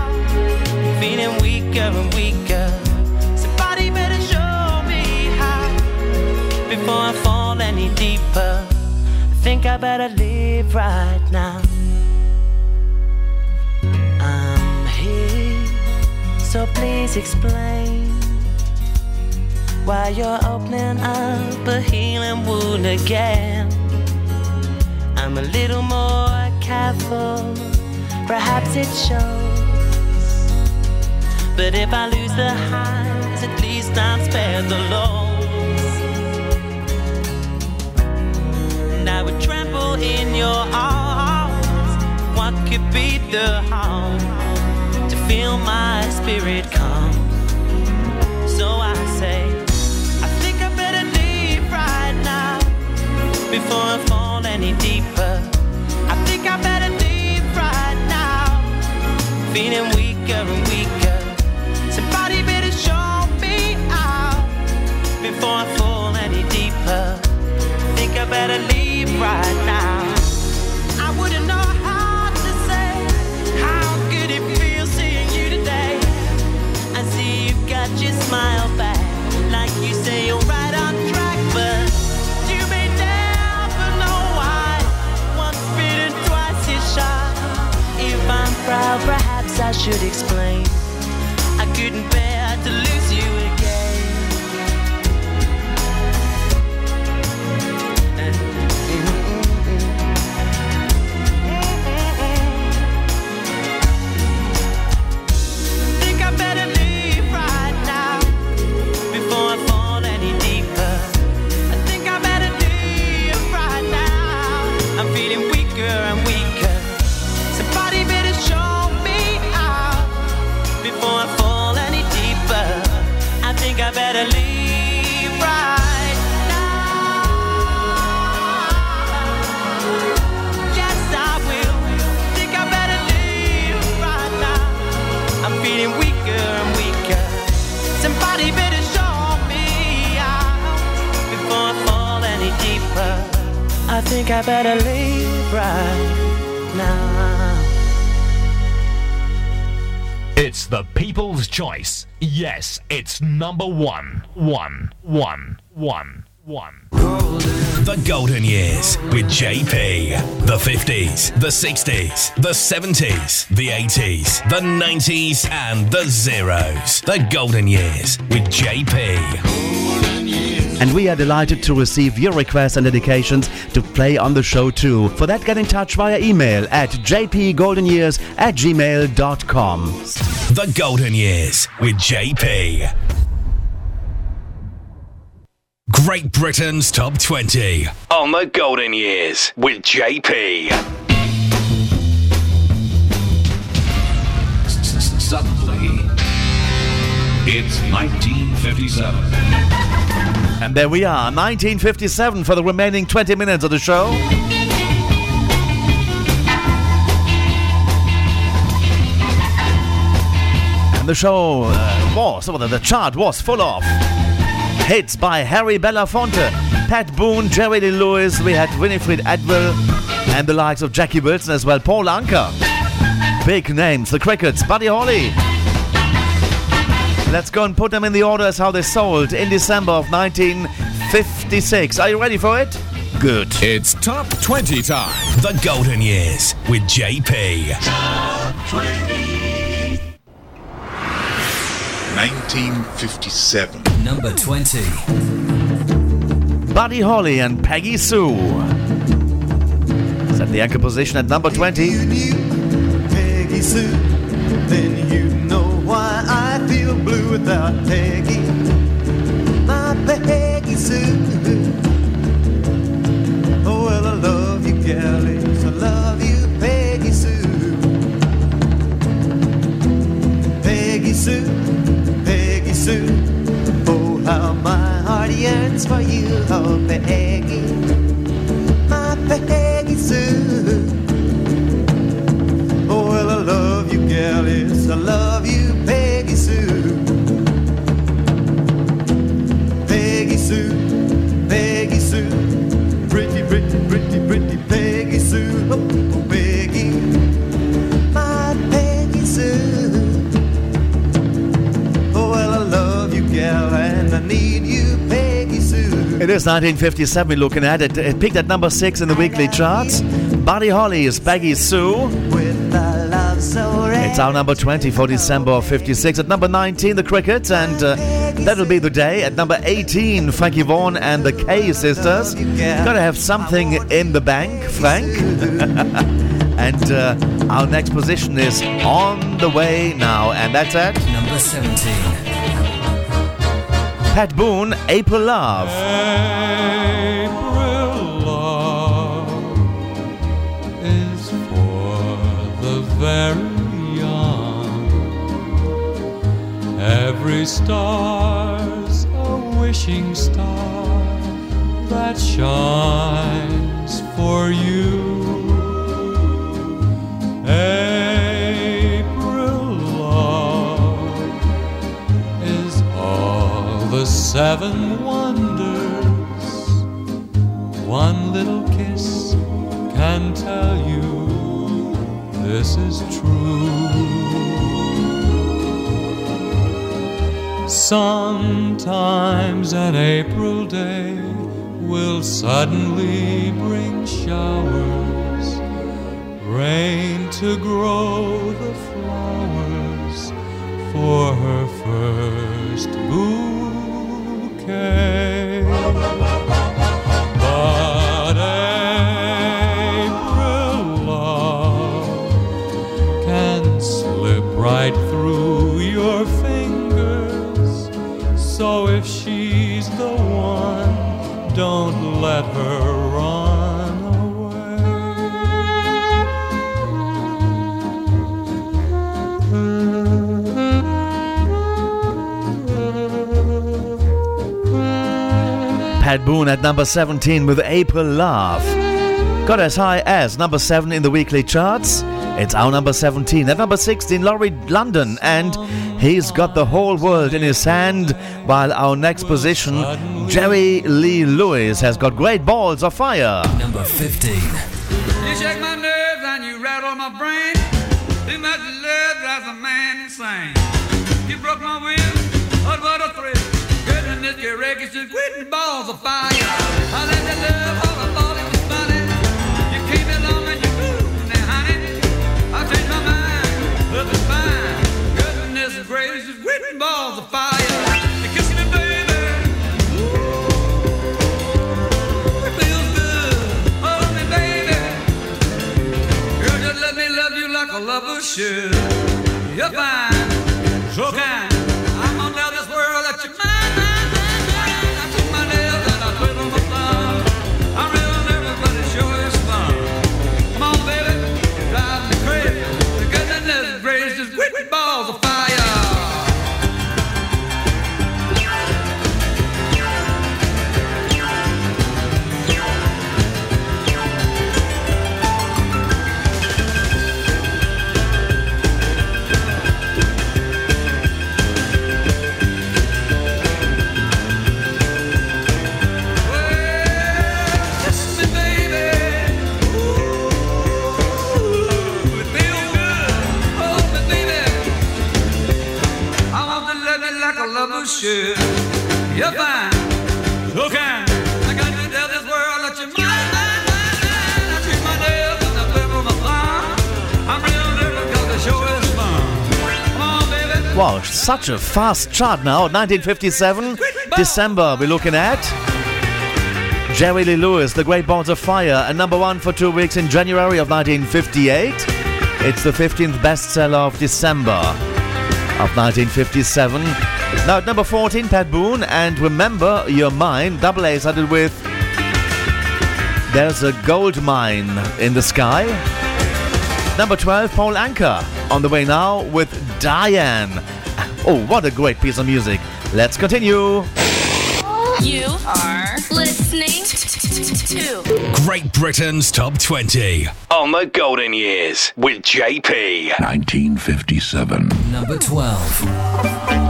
feeling weaker and weaker. Somebody better show me how before I fall any deeper. I think I better leave right now. I'm here, so please explain why you're opening up a healing wound again. I'm a little more careful, perhaps it shows. But if I lose the highs, at least I'm spared the lows. And I would tremble in your arms. What could be the harm to feel my spirit calm? So I say, I think I better leave right now before I fall any deeper. I think I better leave right now, feeling weaker and weaker. Somebody better show me out before I fall any deeper. I think I better leave right now. I should explain. Couldn't bear think I better leave right now. It's the people's choice. Yes, it's number one. One, one, one, one. The Golden Years with JP. The 50s, the 60s, the 70s, the 80s, the 90s, and the zeros. The Golden Years with JP. And we are delighted to receive your requests and dedications to play on the show too. For that, get in touch via email at jpgoldenyears at gmail.com. The Golden Years with JP. Great Britain's Top 20 on The Golden Years with JP. Suddenly, it's 1957. And there we are, 1957 for the remaining 20 minutes of the show. And the show uh, was, or the, the chart was full of hits by Harry Belafonte, Pat Boone, Jerry Lee Lewis, we had Winifred Atwell, and the likes of Jackie Wilson as well, Paul Anka. Big names, the Crickets, Buddy Holly. Let's go and put them in the order as how they sold in December of 1956. Are you ready for it? Good. It's Top 20 time. The Golden Years with JP. 1957. Number 20. Buddy Holly and Peggy Sue. Set the anchor position at number 20. Blue without Peggy. My Peggy Sue. Oh, well, I love you, galleys. I love you, Peggy Sue. Peggy Sue, Peggy Sue. Oh, how my heart yearns for you, oh, Peggy. My Peggy Sue. Oh, well, I love you, yes, I love Pretty, pretty, Peggy Sue. Oh, Peggy, my Peggy Sue. Oh, well, I love you, gal, and I need you, Peggy Sue. It is 1957 we're looking at. It, it peaked at number 6 in the weekly charts. Buddy Holly is Peggy Sue. It's our number 20 for December of 56. At number 19, the Crickets, and uh, that'll be the day. At number 18, Frankie Vaughan and the Kaye Sisters. Gotta have something in the bank, Frank. and uh, our next position is on the way now, and that's at Number 17. Pat Boone, April Love. April love is for the very Every star's a wishing star that shines for you. April love is all the seven wonders. One little kiss can tell you this is true. Sometimes an April day will suddenly bring showers, rain to grow the flowers for her first bouquet. Don't let her run away. Pat Boone at number 17 with April Love. Got as high as number 7 in the weekly charts. It's our number 17. At number 16, Laurie London, and he's got the whole world in his hand. While our next position, Jerry Lee Lewis, has got great balls of fire. Number 15. You shake my nerves and you rattle my brain. Too much love drives a man insane. You broke my will, but what a thrill. Goodness, your records just quitting balls of fire. I let that love all I thought Goodness gracious, quitting balls of fire. Kiss me, baby. It feels good. Hold me, baby. Girl, just let me love you like a lover should. You're fine, so kind. Like a lover should. You're fine, so. Wow, such a fast chart now. 1957, December, we're looking at. Jerry Lee Lewis, The Great Balls of Fire, and number one for two weeks in January of 1958. It's the 15th bestseller of December of 1957. Now at number 14, Pat Boone, and Remember Your Mind, double A started with There's a Gold Mine in the Sky. Number 12, Paul Anka, on the way now with Diana. Oh, what a great piece of music. Let's continue. You are listening to Great Britain's Top 20 on the Golden Years with JP. 1957. Number 12.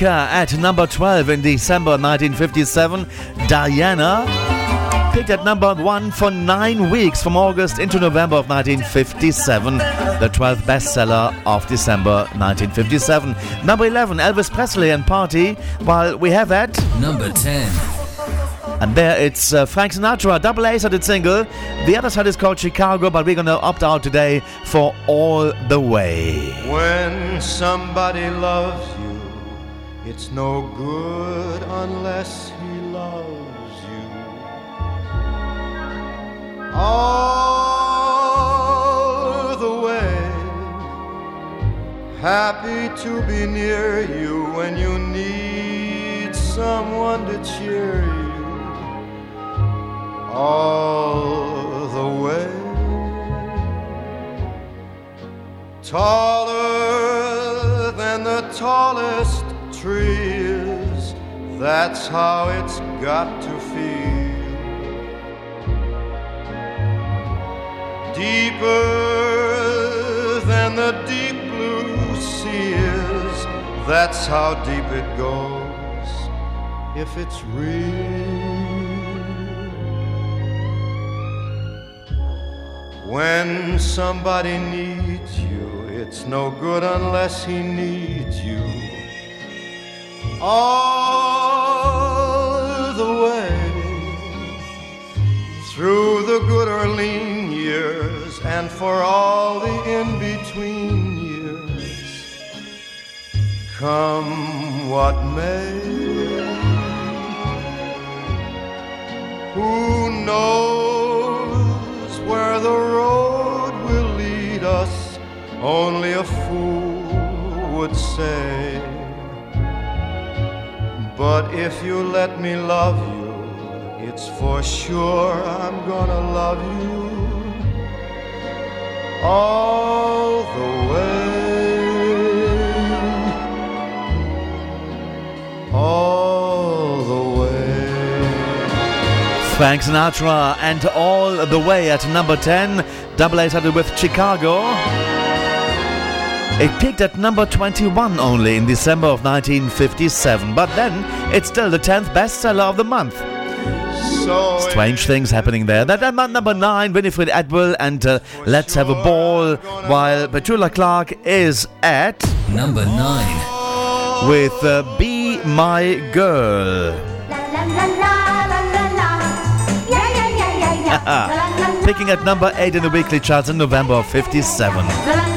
Paul Anka at number 12 in December 1957. Diana picked at number 1 for 9 weeks from August into November of 1957. The 12th bestseller of December 1957. Number 11, Elvis Presley and Party. While we have at Number 10. And there it's uh, Frank Sinatra, double A sided single. The other side is called Chicago, but we're gonna opt out today for All the Way. When somebody loves you, it's no good unless he loves you. All the way, happy to be near you when you need someone to cheer you. All the way. taller than the tallest tree is. That's how it's got to feel. Deeper than the deep blue sea is. That's how deep it goes. If it's real. When somebody needs you, it's no good unless he needs you. All the way through the good or lean years and for all the in between years. Come what may. Who knows where the road will lead us? Only a fool would say. But if you let me love you, it's for sure I'm gonna love you all the way. All the way. Frank Sinatra and All the Way at number 10, double A sided with Chicago. It peaked at number 21 only in December of 1957, but then it's still the 10th bestseller of the month. So Strange things happening there. That at number 9, Winifred Atwell and uh, Let's Have a Ball, while Petula Clark is at number 9 with uh, Be My Girl. Picking at number 8 in the weekly charts in November of 57.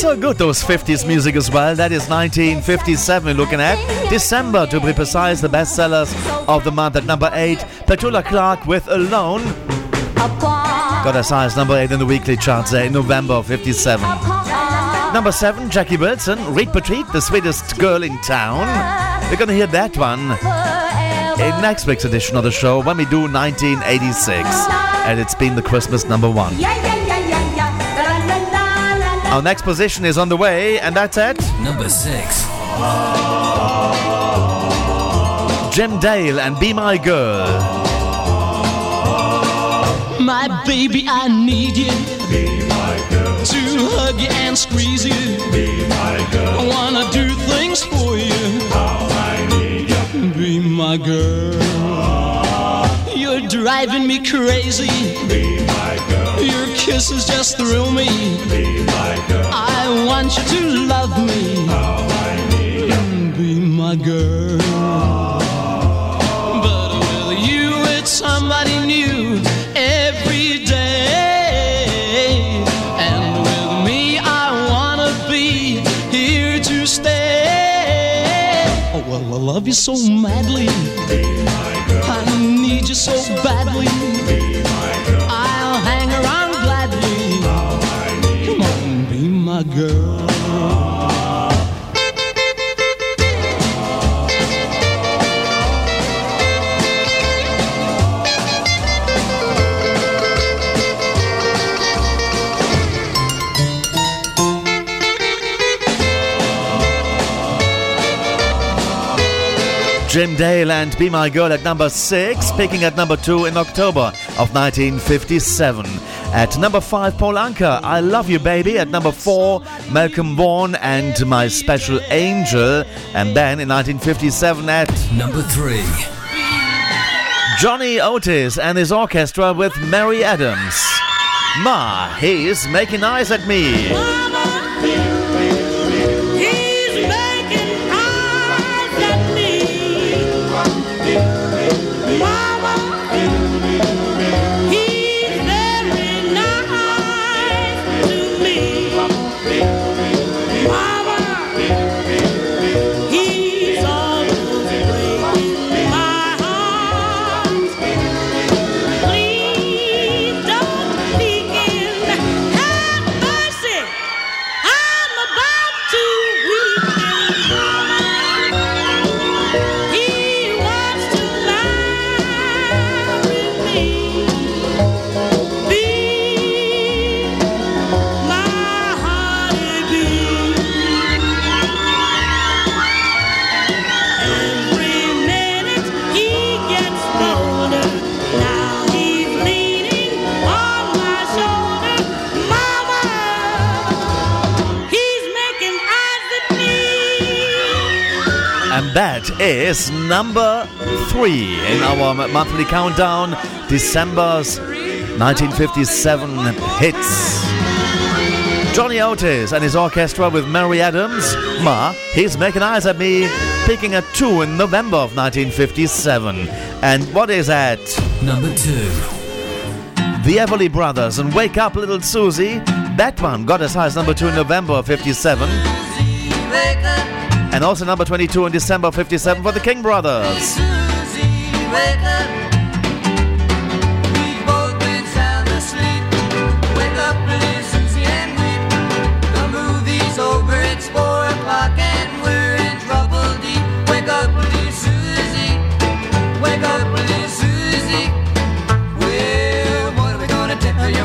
So good, those 50s music as well. That is 1957 looking at. December, to be precise, the bestsellers of the month at number 8. Petula Clark with Alone. Got high as number 8 in the weekly charts there in November of 57. Number 7, Jackie Wilson, Reet Petite, the sweetest girl in town. We're gonna hear that one in next week's edition of the show when we do 1986. And it's been the Christmas number 1. Our next position is on the way, and that's it. Number 6 Jim Dale and Be My Girl. My baby, I need you. Be my girl. To hug you and squeeze you. Be my girl. I wanna do things for you. How I need you. Be my girl driving me crazy. Be my girl. Your kisses just thrill me. Be my girl. I want you to love me. How I need. Be my girl. But with you, it's somebody new every day. And with me, I wanna be here to stay. Oh well, I love you so madly. Be my you so badly. I'll hang around gladly. Come on, be my girl. Jim Dale and Be My Girl at number 6, peaking at number 2 in October of 1957. At number 5, Paul Anka, I Love You Baby. At number 4, Malcolm Vaughan and My Special Angel. And then in 1957 at Number 3. Johnny Otis and his orchestra with Mary Adams. Ma, he's making eyes at me. That is number three in our monthly countdown, December's 1957 hits. Johnny Otis and his orchestra with Mary Adams. Ma, he's making eyes at me, picking at two in November of 1957. And what is that? Number 2. the Everly Brothers and Wake Up Little Susie? That one got as high as number two in November of 57. And also number 22 in December 57 for the King Brothers.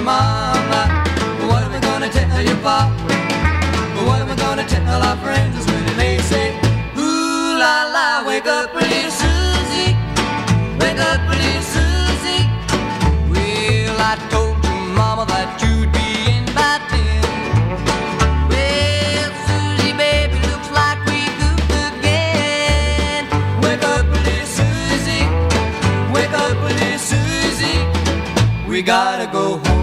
Mama? What are we gonna tell your? What are we gonna tell our friends wake up, little Susie. Wake up, little Susie. Well, I told your mama that you'd be in by ten. Well, Susie, baby, looks like we goofed again. Wake up, little Susie. Wake up, little Susie. We gotta go home.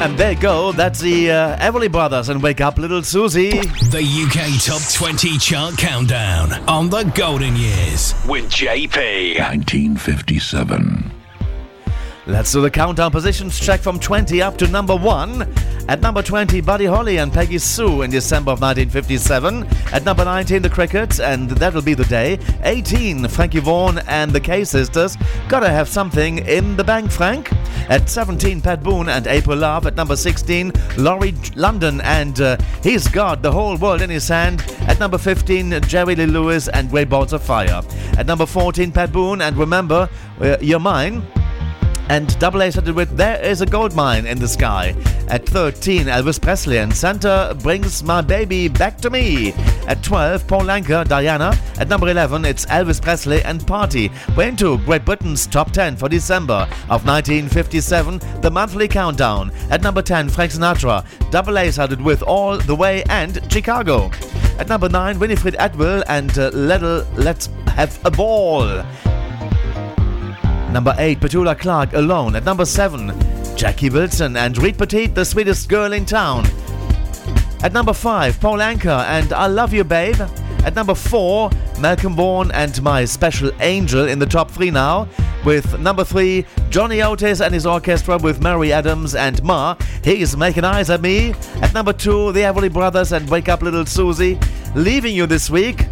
And there you go, that's the uh, Everly Brothers and Wake Up Little Susie. The UK Top 20 Chart Countdown on the Golden Years with JP. 1957. Let's do the countdown positions check from 20 up to number 1. At number 20, Buddy Holly and Peggy Sue in December of 1957. At number 19, The Crickets, and That'll Be the Day. 18, Frankie Vaughan and the Kaye Sisters. Gotta have something in the bank, Frank. At 17, Pat Boone and April Love. At number 16, Laurie London and uh, He's Got the Whole World in His Hand. At number 15, Jerry Lee Lewis and Great Balls of Fire. At number 14, Pat Boone and Remember, uh, You're Mine. And double A started with There is a Gold Mine in the Sky. At 13, Elvis Presley and Santa Brings My Baby Back to Me. At 12, Paul Anka, Diana. At number 11, it's Elvis Presley and Party. We're into Great Britain's top 10 for December of 1957, the monthly countdown. At number 10, Frank Sinatra. Double A started with All the Way and Chicago. At number 9, Winifred Atwell and uh, Little Let's Have a Ball. Number 8, Petula Clark alone. At number 7, Jackie Wilson and Reet Petite, the sweetest girl in town. At number 5, Paul Anka and I Love You Babe. At number 4, Malcolm Vaughan and My Special Angel in the top 3 now. With number 3, Johnny Otis and his orchestra with Mary Adams and Ma. He's making eyes at me. At number 2, the Everly Brothers and Wake Up Little Susie. Leaving you this week.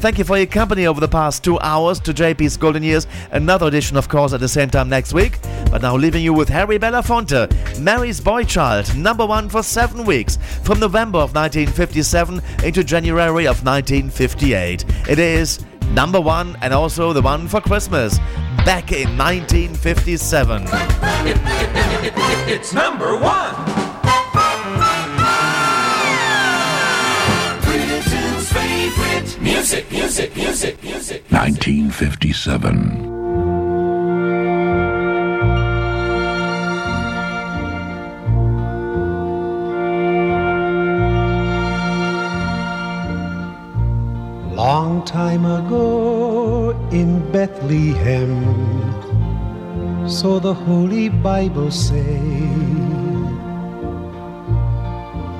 Thank you for your company over the past two hours to JP's Golden Years. Another edition, of course, at the same time next week. But now leaving you with Harry Belafonte, Mary's Boy Child, number one for seven weeks, from November of 1957 into January of 1958. It is number one and also the one for Christmas, back in 1957. It's number one. Music, music, music, music. 1957. Long time ago in Bethlehem, so the Holy Bible say,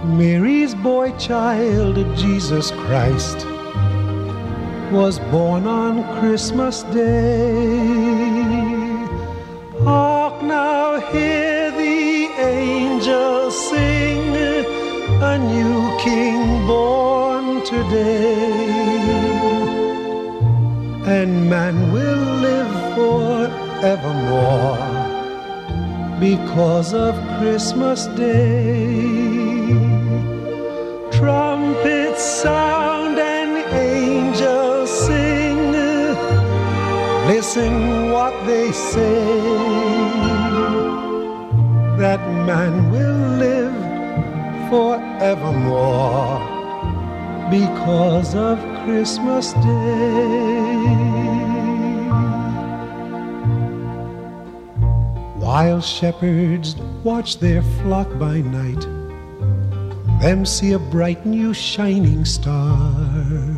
Mary's boy child, Jesus Christ, was born on Christmas Day. Hark now, hear the angels sing, a new King born today and man will live forevermore because of Christmas Day. Trumpets sound Listen what they say. That man will live forevermore because of Christmas Day. While shepherds watch their flock by night, them see a bright new shining star.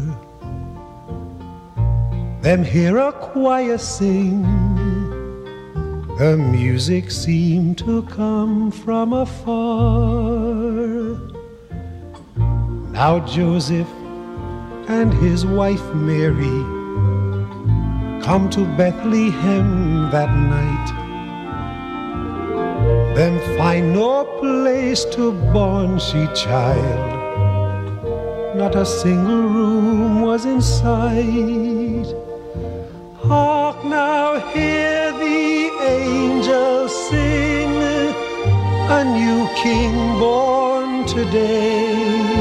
Them hear a choir sing, the music seemed to come from afar. Now Joseph and his wife Mary come to Bethlehem that night. Them find no place to born she child. Not a single room was in sight. Hear the angels sing, a new king born today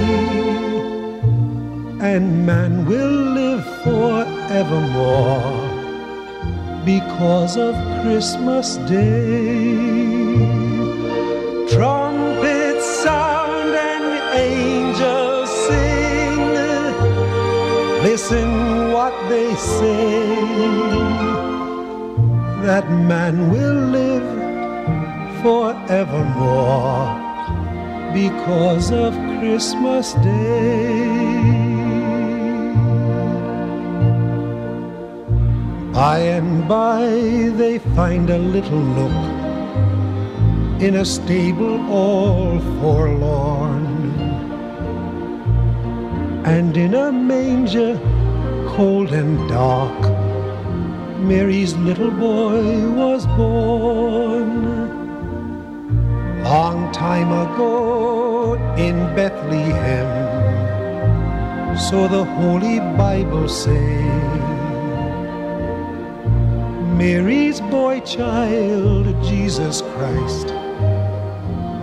and man will live forevermore because of Christmas Day. Trumpets sound and angels sing. Listen what they say. That man will live forevermore because of Christmas Day. By and by they find a little nook in a stable all forlorn. And in a manger cold and dark, Mary's little boy was born. Long time ago in Bethlehem, so the Holy Bible say. Mary's boy child, Jesus Christ,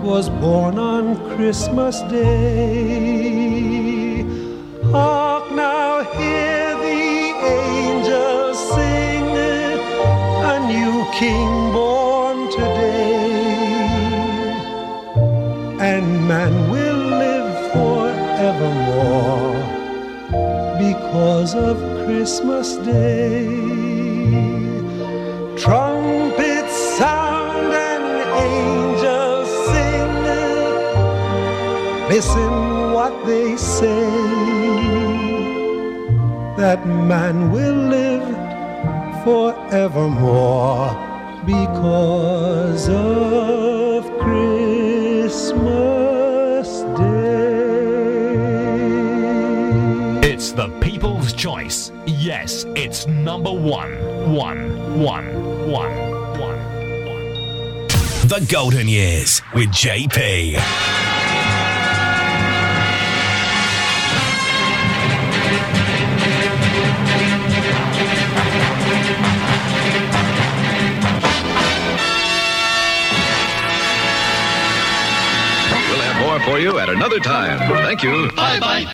was born on Christmas Day. Hark now, hear king born today, and man will live forevermore because of Christmas Day. Trumpets sound and angels sing. Listen what they say that man will live forevermore because of Christmas Day. It's the people's choice. Yes, it's number one. One, one, one, one. The Golden Years with JP. For you at another time. Thank you. Bye bye.